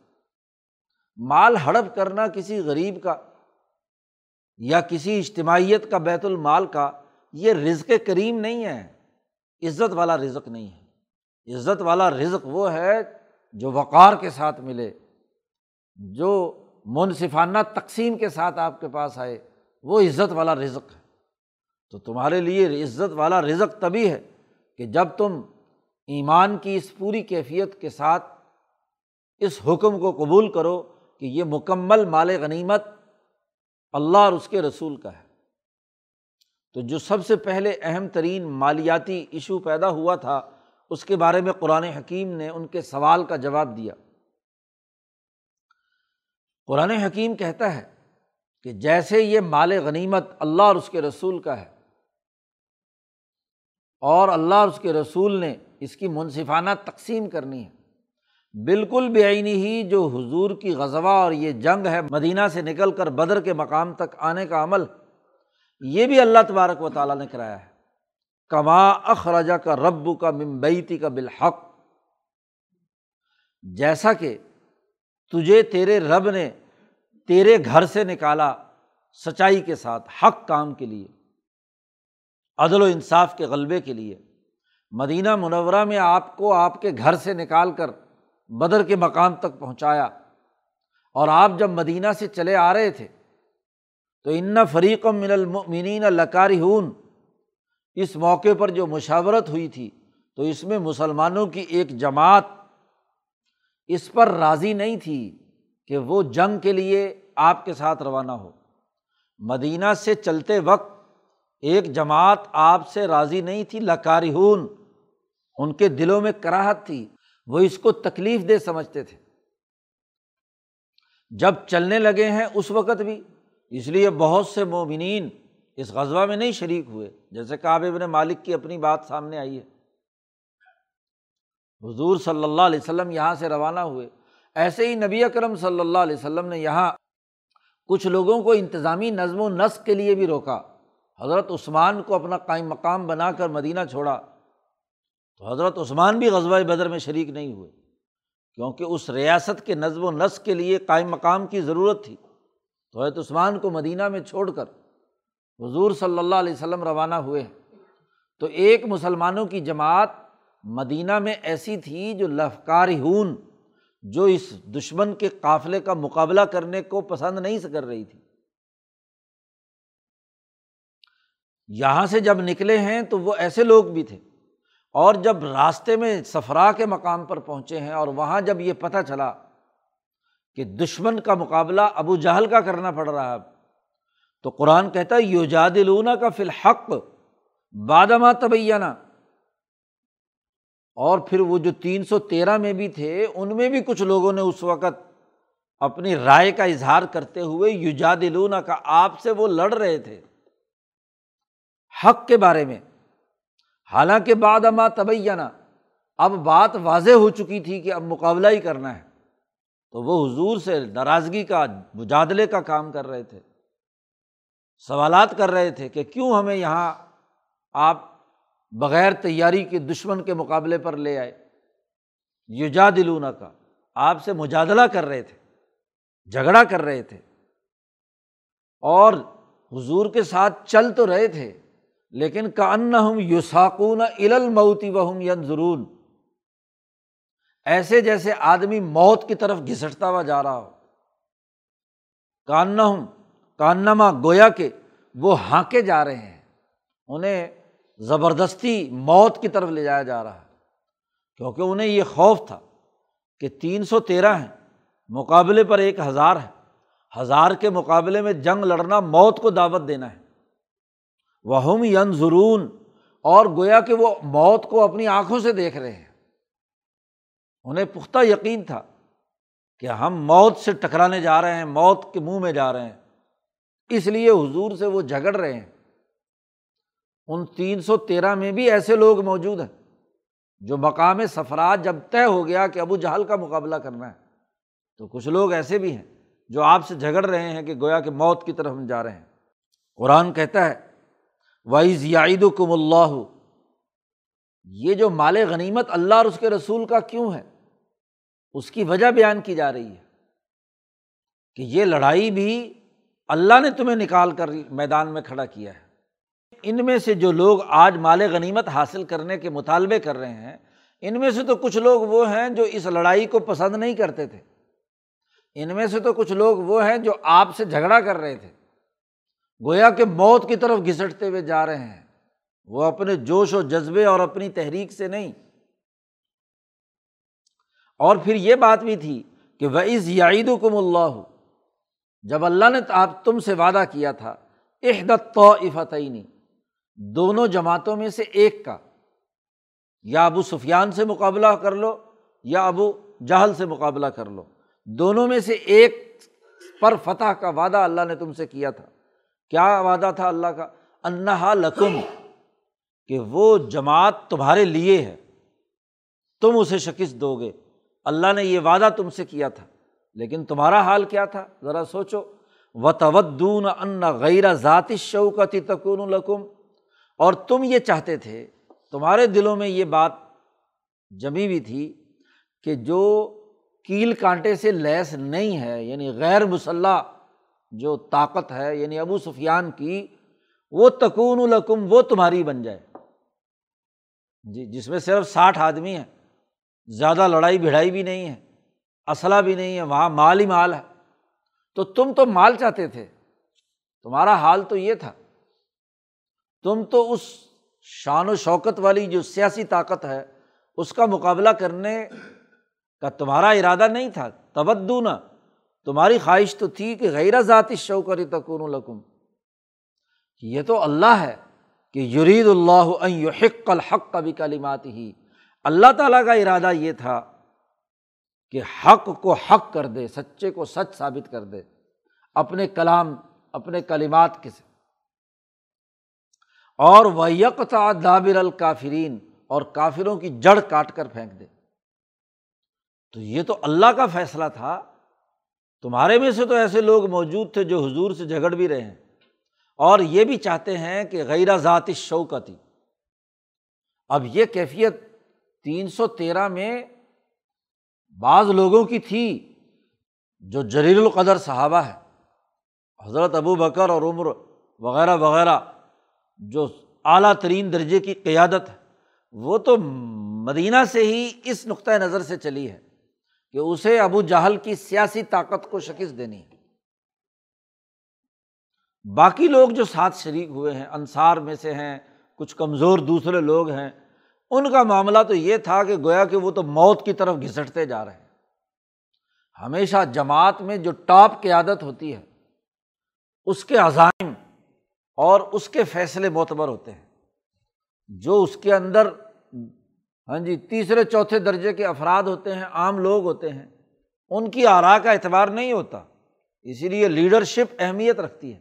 مال ہڑپ کرنا کسی غریب کا یا کسی اجتماعیت کا، بیت المال کا، یہ رزق کریم نہیں ہے۔ عزت والا رزق نہیں ہے۔ عزت والا رزق وہ ہے جو وقار کے ساتھ ملے، جو منصفانہ تقسیم کے ساتھ آپ کے پاس آئے۔ وہ عزت والا رزق ہے۔ تو تمہارے لیے عزت والا رزق تبھی ہے کہ جب تم ایمان کی اس پوری کیفیت کے ساتھ اس حکم کو قبول کرو کہ یہ مکمل مال غنیمت اللہ اور اس کے رسول کا ہے۔ تو جو سب سے پہلے اہم ترین مالیاتی ایشو پیدا ہوا تھا، اس کے بارے میں قرآن حکیم نے ان کے سوال کا جواب دیا۔ قرآن حکیم کہتا ہے کہ جیسے یہ مال غنیمت اللہ اور اس کے رسول کا ہے اور اللہ اور اس کے رسول نے اس کی منصفانہ تقسیم کرنی ہے۔ بالکل بے آئینی ہی جو حضور کی غزوہ اور یہ جنگ ہے مدینہ سے نکل کر بدر کے مقام تک آنے کا عمل، یہ بھی اللہ تبارک و تعالیٰ نے کرایا ہے۔ کما اخراجہ کا رب کا ممبئی کا بالحق۔ جیسا کہ تجھے تیرے رب نے تیرے گھر سے نکالا سچائی کے ساتھ، حق کام کے لیے۔ عدل و انصاف کے غلبے کے لیے۔ مدینہ منورہ میں آپ کو آپ کے گھر سے نکال کر بدر کے مقام تک پہنچایا۔ اور آپ جب مدینہ سے چلے آ رہے تھے، تو ان فریق من المؤمنین لکاری ہون اس موقع پر جو مشاورت ہوئی تھی، تو اس میں مسلمانوں کی ایک جماعت اس پر راضی نہیں تھی کہ وہ جنگ کے لیے آپ کے ساتھ روانہ ہو۔ مدینہ سے چلتے وقت ایک جماعت آپ سے راضی نہیں تھی لکاری ہون ان کے دلوں میں کراہت تھی، وہ اس کو تکلیف دہ سمجھتے تھے۔ جب چلنے لگے ہیں اس وقت بھی، اس لیے بہت سے مومنین اس غزبہ میں نہیں شریک ہوئے، جیسے کعب مالک کی اپنی بات سامنے آئی ہے۔ حضور صلی اللہ علیہ وسلم یہاں سے روانہ ہوئے۔ ایسے ہی نبی اکرم صلی اللہ علیہ وسلم نے یہاں کچھ لوگوں کو انتظامی نظم و نسق کے لیے بھی روکا۔ حضرت عثمان کو اپنا قائم مقام بنا کر مدینہ چھوڑا تو حضرت عثمان بھی غزبۂ بدر میں شریک نہیں ہوئے کیونکہ اس ریاست کے نظم و نسق کے لیے قائم مقام کی ضرورت تھی۔ تو حضرت عثمان کو مدینہ میں چھوڑ کر حضور صلی اللہ علیہ وسلم روانہ ہوئے۔ ہیں تو ایک مسلمانوں کی جماعت مدینہ میں ایسی تھی جو لفکار ہون، جو اس دشمن کے قافلے کا مقابلہ کرنے کو پسند نہیں کر رہی تھی۔ یہاں سے جب نکلے ہیں تو وہ ایسے لوگ بھی تھے۔ اور جب راستے میں سفرا کے مقام پر پہنچے ہیں اور وہاں جب یہ پتہ چلا کہ دشمن کا مقابلہ ابو جہل کا کرنا پڑ رہا ہے تو قرآن کہتا ہے یوجاد لونا کا فی الحق بادما تبینہ اور پھر وہ جو تین سو تیرہ میں بھی تھے، ان میں بھی کچھ لوگوں نے اس وقت اپنی رائے کا اظہار کرتے ہوئے یوجاد لونا کا آپ سے وہ لڑ رہے تھے۔ حق کے بارے میں۔ حالانکہ بعد اما تبینہ اب بات واضح ہو چکی تھی کہ اب مقابلہ ہی کرنا ہے۔ تو وہ حضور سے ناراضگی کا، مجادلے کا کام کر رہے تھے۔ سوالات کر رہے تھے کہ کیوں ہمیں یہاں آپ بغیر تیاری کے دشمن کے مقابلے پر لے آئے۔ یوجا دلونا کا آپ سے مجادلہ کر رہے تھے، جھگڑا کر رہے تھے۔ اور حضور کے ساتھ چل تو رہے تھے۔ لیکن کا ہم یوساکون الموتی و ہم ضرور ایسے جیسے آدمی موت کی طرف گھسٹتا ہوا جا رہا ہو۔ کان ہوں کانما گویا کے وہ ہانکے جا رہے ہیں۔ انہیں زبردستی موت کی طرف لے جایا جا رہا ہے۔ کیونکہ انہیں یہ خوف تھا کہ تین سو تیرہ ہیں، مقابلے پر ایک ہزار ہے ہزار کے مقابلے میں جنگ لڑنا موت کو دعوت دینا ہے۔ وہ ہم ین ضرون اور گویا کہ وہ موت کو اپنی آنکھوں سے دیکھ رہے ہیں۔ انہیں پختہ یقین تھا کہ ہم موت سے ٹکرانے جا رہے ہیں، موت کے منہ میں جا رہے ہیں۔ اس لیے حضور سے وہ جھگڑ رہے ہیں۔ ان تین سو تیرہ میں بھی ایسے لوگ موجود ہیں جو مقام سفرات جب طے ہو گیا کہ ابو جہل کا مقابلہ کرنا ہے۔ تو کچھ لوگ ایسے بھی ہیں جو آپ سے جھگڑ رہے ہیں کہ گویا کہ موت کی طرف ہم جا رہے ہیں۔ قرآن کہتا ہے وائز یعید کم اللہ یہ جو مال غنیمت اللہ اور اس کے رسول کا کیوں ہے؟ اس کی وجہ بیان کی جا رہی ہے کہ یہ لڑائی بھی اللہ نے تمہیں نکال کر میدان میں کھڑا کیا ہے۔ ان میں سے جو لوگ آج مال غنیمت حاصل کرنے کے مطالبے کر رہے ہیں، ان میں سے تو کچھ لوگ وہ ہیں جو اس لڑائی کو پسند نہیں کرتے تھے۔ ان میں سے تو کچھ لوگ وہ ہیں جو آپ سے جھگڑا کر رہے تھے۔ گویا کہ موت کی طرف گھسٹتے ہوئے جا رہے ہیں۔ وہ اپنے جوش و جذبے اور اپنی تحریک سے نہیں۔ اور پھر یہ بات بھی تھی کہ وہ از یعید کم اللہ جب اللہ نے آپ تم سے وعدہ کیا تھا احدت تو فتعینی دونوں جماعتوں میں سے ایک کا۔ یا ابو سفیان سے مقابلہ کر لو، یا ابو جہل سے مقابلہ کر لو۔ دونوں میں سے ایک پر فتح کا وعدہ اللہ نے تم سے کیا تھا۔ کیا وعدہ تھا اللہ کا؟ انہا لکم، کہ وہ جماعت تمہارے لیے ہے۔ تم اسے شکست دو گے۔ اللہ نے یہ وعدہ تم سے کیا تھا۔ لیکن تمہارا حال کیا تھا؟ ذرا سوچو۔ و تودون ان غیر ذاتی شوقتی تکون القم اور تم یہ چاہتے تھے، تمہارے دلوں میں یہ بات جمی بھی تھی کہ جو کیل کانٹے سے لیس نہیں ہے یعنی غیر مسلح جو طاقت ہے یعنی ابو سفیان کی، وہ تکون القم وہ تمہاری بن جائے۔ جی جس میں صرف ساٹھ آدمی ہیں۔ زیادہ لڑائی بھڑائی بھی نہیں ہے، اسلحہ بھی نہیں ہے، وہاں مال ہی مال ہے۔ تو تم تو مال چاہتے تھے۔ تمہارا حال تو یہ تھا۔ تم تو اس شان و شوکت والی جو سیاسی طاقت ہے، اس کا مقابلہ کرنے کا تمہارا ارادہ نہیں تھا۔ تبدو نہ تمہاری خواہش تو تھی کہ غیر ذاتی شوکری تکون القم یہ تو اللہ ہے کہ یرید اللہ حق الحق کا بھی کلمات ہی اللہ تعالیٰ کا ارادہ یہ تھا کہ حق کو حق کر دے، سچے کو سچ ثابت کر دے۔ اپنے کلام، اپنے کلمات کے سے۔ اور وہ دابر الکافرین اور کافروں کی جڑ کاٹ کر پھینک دے۔ تو یہ تو اللہ کا فیصلہ تھا تمہارے میں سے تو ایسے لوگ موجود تھے جو حضور سے جھگڑ بھی رہے ہیں۔ اور یہ بھی چاہتے ہیں کہ غیر ذاتی شوکتی۔ اب یہ کیفیت تین سو تیرہ میں بعض لوگوں کی تھی جو جلیل القدر صحابہ ہے حضرت ابو بکر اور عمر وغیرہ وغیرہ جو اعلیٰ ترین درجے کی قیادت ہے، وہ تو مدینہ سے ہی اس نقطۂ نظر سے چلی ہے۔ کہ اسے ابو جہل کی سیاسی طاقت کو شکست دینی ہے۔ باقی لوگ جو ساتھ شریک ہوئے ہیں، انصار میں سے ہیں، کچھ کمزور دوسرے لوگ ہیں، ان کا معاملہ تو یہ تھا کہ گویا کہ وہ تو موت کی طرف گھسٹتے جا رہے ہیں۔ ہمیشہ جماعت میں جو ٹاپ قیادت ہوتی ہے، اس کے عزائم اور اس کے فیصلے معتبر ہوتے ہیں۔ جو اس کے اندر ہاں جی تیسرے چوتھے درجے کے افراد ہوتے ہیں، عام لوگ ہوتے ہیں۔ ان کی آرا کا اعتبار نہیں ہوتا۔ اسی لیے لیڈرشپ اہمیت رکھتی ہے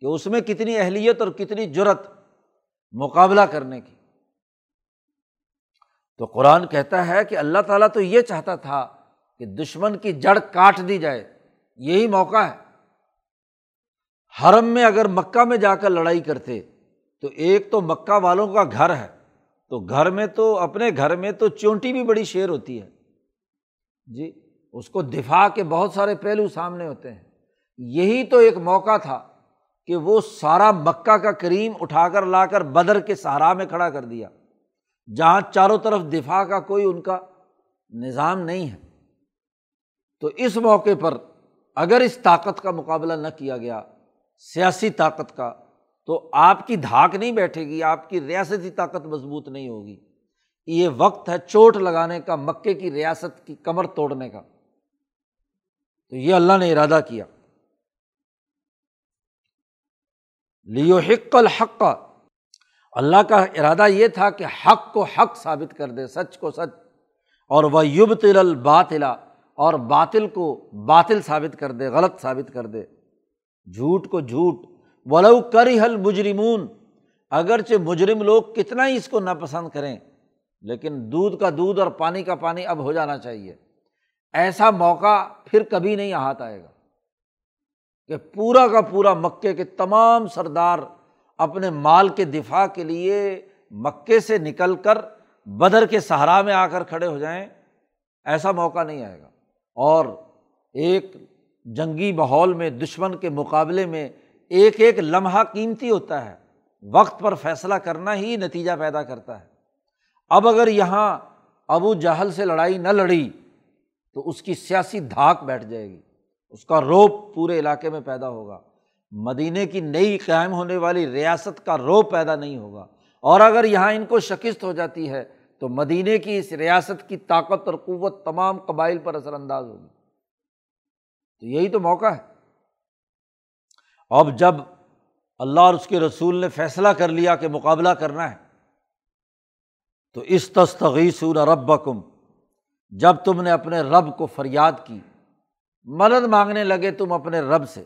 کہ اس میں کتنی اہلیت اور کتنی جرت مقابلہ کرنے کی۔ تو قرآن کہتا ہے کہ اللہ تعالیٰ تو یہ چاہتا تھا کہ دشمن کی جڑ کاٹ دی جائے۔ یہی موقع ہے۔ حرم میں اگر مکہ میں جا کر لڑائی کرتے تو ایک تو مکہ والوں کا گھر ہے۔ تو گھر میں تو، اپنے گھر میں تو چونٹی بھی بڑی شیر ہوتی ہے۔ جی اس کو دفاع کے بہت سارے پہلو سامنے ہوتے ہیں۔ یہی تو ایک موقع تھا کہ وہ سارا مکہ کا کریم اٹھا کر لا کر بدر کے سہارا میں کھڑا کر دیا۔ جہاں چاروں طرف دفاع کا کوئی ان کا نظام نہیں ہے۔ تو اس موقع پر اگر اس طاقت کا مقابلہ نہ کیا گیا، سیاسی طاقت کا تو آپ کی دھاک نہیں بیٹھے گی، آپ کی ریاستی طاقت مضبوط نہیں ہوگی۔ یہ وقت ہے چوٹ لگانے کا، مکے کی ریاست کی کمر توڑنے کا۔ تو یہ اللہ نے ارادہ کیا۔ لیو حق الحق۔ اللہ کا ارادہ یہ تھا کہ حق کو حق ثابت کر دے، سچ کو سچ۔ اور وہ یوب تل الباطلا اور باطل کو باطل ثابت کر دے، غلط ثابت کر دے۔ جھوٹ کو جھوٹ۔ ولو کری حل مجرمون اگرچہ مجرم لوگ کتنا ہی اس کو ناپسند کریں، لیکن دودھ کا دودھ اور پانی کا پانی اب ہو جانا چاہیے۔ ایسا موقع پھر کبھی نہیں ہاتھ آئے گا کہ پورا کا پورا مکے کے تمام سردار اپنے مال کے دفاع کے لیے مکے سے نکل کر بدر کے سہارا میں آ کر کھڑے ہو جائیں، ایسا موقع نہیں آئے گا۔ اور ایک جنگی ماحول میں، دشمن کے مقابلے میں ایک ایک لمحہ قیمتی ہوتا ہے۔ وقت پر فیصلہ کرنا ہی نتیجہ پیدا کرتا ہے۔ اب اگر یہاں ابو جہل سے لڑائی نہ لڑی تو اس کی سیاسی دھاک بیٹھ جائے گی۔ اس کا روپ پورے علاقے میں پیدا ہوگا۔ مدینے کی نئی قائم ہونے والی ریاست کا روپ پیدا نہیں ہوگا۔ اور اگر یہاں ان کو شکست ہو جاتی ہے تو مدینے کی اس ریاست کی طاقت اور قوت تمام قبائل پر اثر انداز ہوگی۔ تو یہی تو موقع ہے۔ اب جب اللہ اور اس کے رسول نے فیصلہ کر لیا کہ مقابلہ کرنا ہے، تو اس تستغیثون رب کم جب تم نے اپنے رب کو فریاد کی، مدد مانگنے لگے تم اپنے رب سے۔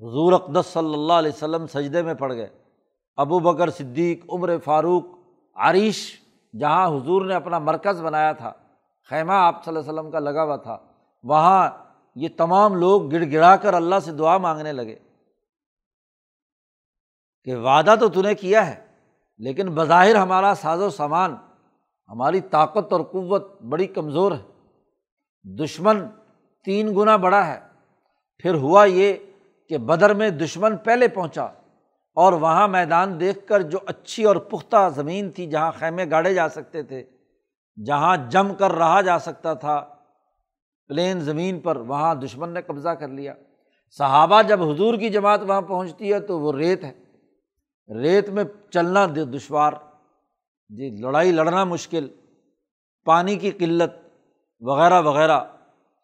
حضور اقدس صلی اللہ علیہ وسلم سجدے میں پڑ گئے۔ ابو بکر صدیق، عمر فاروق، عریش، جہاں حضور نے اپنا مرکز بنایا تھا، خیمہ آپ صلی اللہ علیہ وسلم کا لگا ہوا تھا، وہاں یہ تمام لوگ گڑ گڑا کر اللہ سے دعا مانگنے لگے۔ کہ وعدہ تو نے کیا ہے، لیکن بظاہر ہمارا ساز و سامان، ہماری طاقت اور قوت بڑی کمزور ہے۔ دشمن تین گنا بڑا ہے۔ پھر ہوا یہ کہ بدر میں دشمن پہلے پہنچا اور وہاں میدان دیکھ کر جو اچھی اور پختہ زمین تھی جہاں خیمے گاڑے جا سکتے تھے، جہاں جم کر رہا جا سکتا تھا پلین زمین پر وہاں دشمن نے قبضہ کر لیا۔ صحابہ جب حضور کی جماعت وہاں پہنچتی ہے تو وہ ریت ہے۔ ریت میں چلنا دشوار۔ جی لڑائی لڑنا مشکل۔ پانی کی قلت وغیرہ وغیرہ،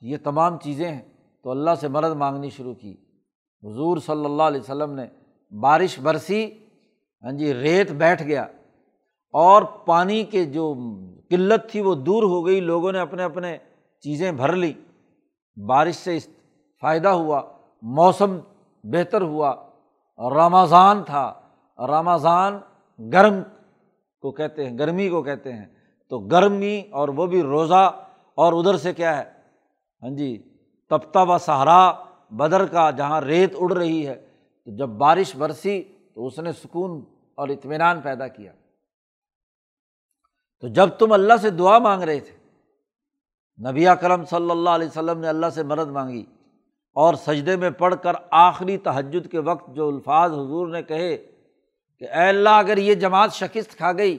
یہ تمام چیزیں ہیں۔ تو اللہ سے مدد مانگنی شروع کی۔ حضور صلی اللہ علیہ وسلم نے بارش برسی۔ ہاں جی ریت بیٹھ گیا۔ اور پانی کے جو قلت تھی وہ دور ہو گئی۔ لوگوں نے اپنے اپنے چیزیں بھر لی بارش سے فائدہ ہوا، موسم بہتر ہوا، رمضان تھا۔ رمضان گرم کو کہتے ہیں، گرمی کو کہتے ہیں۔ تو گرمی اور وہ بھی روزہ، اور ادھر سے کیا ہے؟ ہاں جی تپتا و سہارا بدر کا جہاں ریت اڑ رہی ہے، تو جب بارش برسی تو اس نے سکون اور اطمینان پیدا کیا۔ تو جب تم اللہ سے دعا مانگ رہے تھے نبی کرم صلی اللہ علیہ وسلم نے اللہ سے مدد مانگی اور سجدے میں پڑھ کر آخری تہجد کے وقت جو الفاظ حضور نے کہے کہ اے اللہ اگر یہ جماعت شکست کھا گئی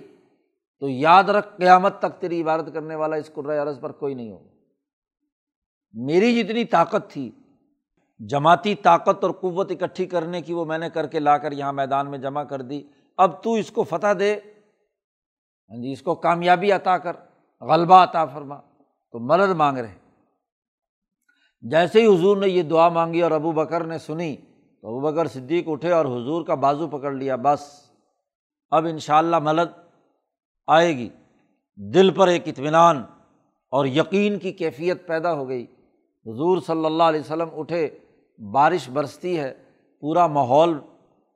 تو یاد رکھ قیامت تک تیری عبادت کرنے والا اس قرۂۂ عرض پر کوئی نہیں ہوگا۔ میری جتنی طاقت تھی، جماعتی طاقت اور قوت اکٹھی کرنے کی وہ میں نے کر کے لا کر یہاں میدان میں جمع کر دی۔ اب تو اس کو فتح دے۔ ہاں جی اس کو کامیابی عطا کر، غلبہ عطا فرما۔ تو مدد مانگ رہے جیسے ہی حضور نے یہ دعا مانگی اور ابو بکر نے سنی، تو ابو بکر صدیق اٹھے اور حضور کا بازو پکڑ لیا۔ بس، اب ان شاء اللہ ملد آئے گی۔ دل پر ایک اطمینان اور یقین کی کیفیت پیدا ہو گئی۔ حضور صلی اللہ علیہ وسلم اٹھے، بارش برستی ہے، پورا ماحول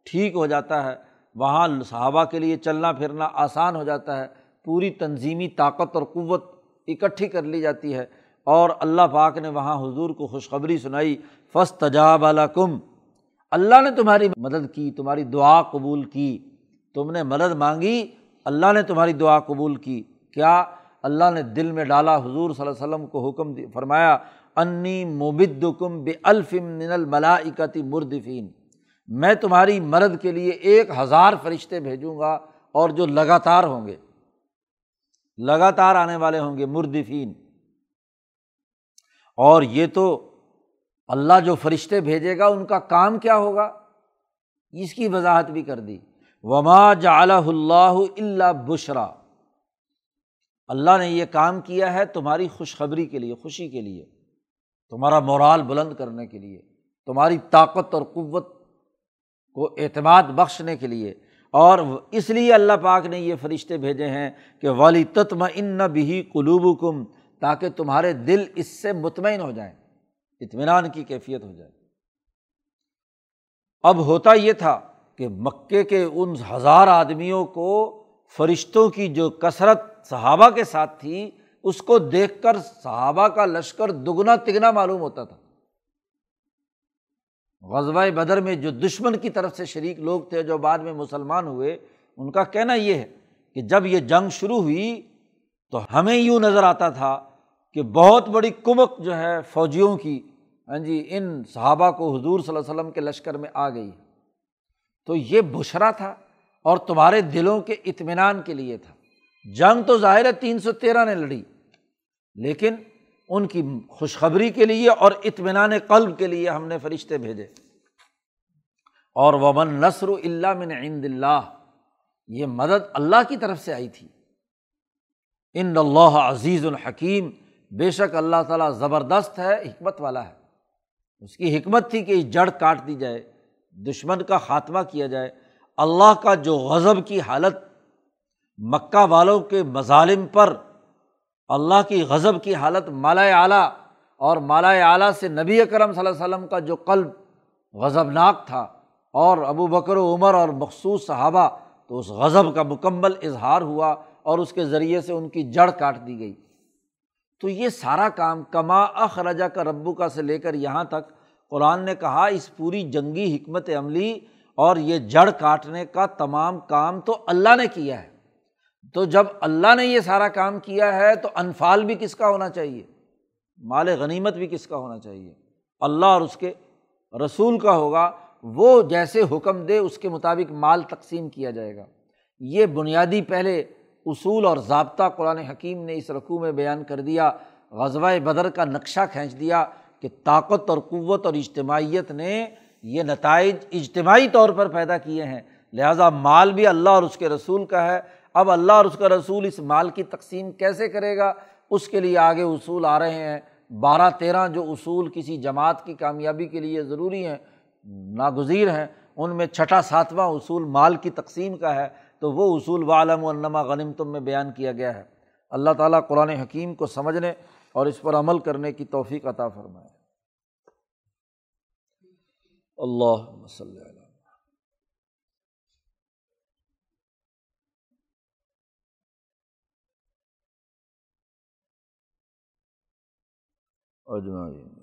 ٹھیک ہو جاتا ہے۔ وہاں صحابہ کے لیے چلنا پھرنا آسان ہو جاتا ہے۔ پوری تنظیمی طاقت اور قوت اکٹھی کر لی جاتی ہے۔ اور اللہ پاک نے وہاں حضور کو خوشخبری سنائی فس تجاب کم اللہ نے تمہاری مدد کی، تمہاری دعا قبول کی۔ تم نے مدد مانگی، اللہ نے تمہاری دعا قبول کی۔ کیا اللہ نے دل میں ڈالا، حضور صلی اللہ علیہ وسلم کو حکم فرمایا، انی مبد کم بے الفم من الملاکتی مردفین۔ میں تمہاری مرد کے لیے ایک ہزار فرشتے بھیجوں گا اور جو لگاتار ہوں گے۔ لگاتار آنے والے ہوں گے مردفین۔ اور یہ تو اللہ جو فرشتے بھیجے گا، ان کا کام کیا ہوگا؟ اس کی وضاحت بھی کر دی۔ وما جعلہ اللہ اللہ بشرا اللہ نے یہ کام کیا ہے تمہاری خوشخبری کے لیے، خوشی کے لیے۔ تمہارا مورال بلند کرنے کے لیے، تمہاری طاقت اور قوت کو اعتماد بخشنے کے لیے۔ اور اس لیے اللہ پاک نے یہ فرشتے بھیجے ہیں کہ والی تتم ان بھی قلوب کم تاکہ تمہارے دل اس سے مطمئن ہو جائیں، اطمینان کی کیفیت ہو جائے۔ اب ہوتا یہ تھا کہ مکے کے ان ہزار آدمیوں کو فرشتوں کی جو کثرت صحابہ کے ساتھ تھی، اس کو دیکھ کر صحابہ کا لشکر دگنا تگنا معلوم ہوتا تھا۔ غزبۂ بدر میں جو دشمن کی طرف سے شریک لوگ تھے، جو بعد میں مسلمان ہوئے، ان کا کہنا یہ ہے کہ جب یہ جنگ شروع ہوئی تو ہمیں یوں نظر آتا تھا کہ بہت بڑی کمک جو ہے فوجیوں کی ہاں جی ان صحابہ کو حضور صلی اللہ علیہ وسلم کے لشکر میں آ گئی تو یہ بشرا تھا اور تمہارے دلوں کے اطمینان کے لیے تھا۔ جنگ تو ظاہر ہے تین سو تیرہ نے لڑی، لیکن ان کی خوشخبری کے لیے اور اطمینان قلب کے لیے ہم نے فرشتے بھیجے۔ اور ومن نثر اللہ من عند اللہ یہ مدد اللہ کی طرف سے آئی تھی۔ ان اللہ عزیز الحکیم بے شک اللہ تعالیٰ زبردست ہے، حکمت والا ہے۔ اس کی حکمت تھی کہ جڑ کاٹ دی جائے، دشمن کا خاتمہ کیا جائے۔ اللہ کا جو غضب کی حالت مکہ والوں کے مظالم پر اللہ کی غضب کی حالت مالا اعلیٰ اور مالا اعلیٰ سے نبی اکرم صلی اللہ علیہ وسلم کا جو قلب غضب ناک تھا اور ابو بکر و عمر اور مخصوص صحابہ، تو اس غضب کا مکمل اظہار ہوا اور اس کے ذریعے سے ان کی جڑ کاٹ دی گئی۔ تو یہ سارا کام کما اخرجا کا ربو کا سے لے کر یہاں تک، قرآن نے کہا اس پوری جنگی حکمت عملی اور یہ جڑ کاٹنے کا تمام کام تو اللہ نے کیا ہے۔ تو جب اللہ نے یہ سارا کام کیا ہے تو انفال بھی کس کا ہونا چاہیے؟ مال غنیمت بھی کس کا ہونا چاہیے؟ اللہ اور اس کے رسول کا ہوگا، وہ جیسے حکم دے اس کے مطابق مال تقسیم کیا جائے گا۔ یہ بنیادی پہلے اصول اور ضابطہ قرآن حکیم نے اس رقوع میں بیان کر دیا، غزوہ بدر کا نقشہ کھینچ دیا کہ طاقت اور قوت اور اجتماعیت نے یہ نتائج اجتماعی طور پر پیدا کیے ہیں۔ لہٰذا مال بھی اللہ اور اس کے رسول کا ہے۔ اب اللہ اور اس کا رسول اس مال کی تقسیم کیسے کرے گا؟ اس کے لیے آگے اصول آ رہے ہیں۔ بارہ تیرہ جو اصول کسی جماعت کی کامیابی کے لیے ضروری ہیں، ناگزیر ہیں، ان میں چھٹا ساتواں اصول مال کی تقسیم کا ہے۔ تو وہ اصول و عالم و علامہ غنم تم میں بیان کیا گیا ہے۔ اللہ تعالیٰ قرآن حکیم کو سمجھنے اور اس پر عمل کرنے کی توفیق عطا فرمائے۔ اللہ وسلم۔ اجمعین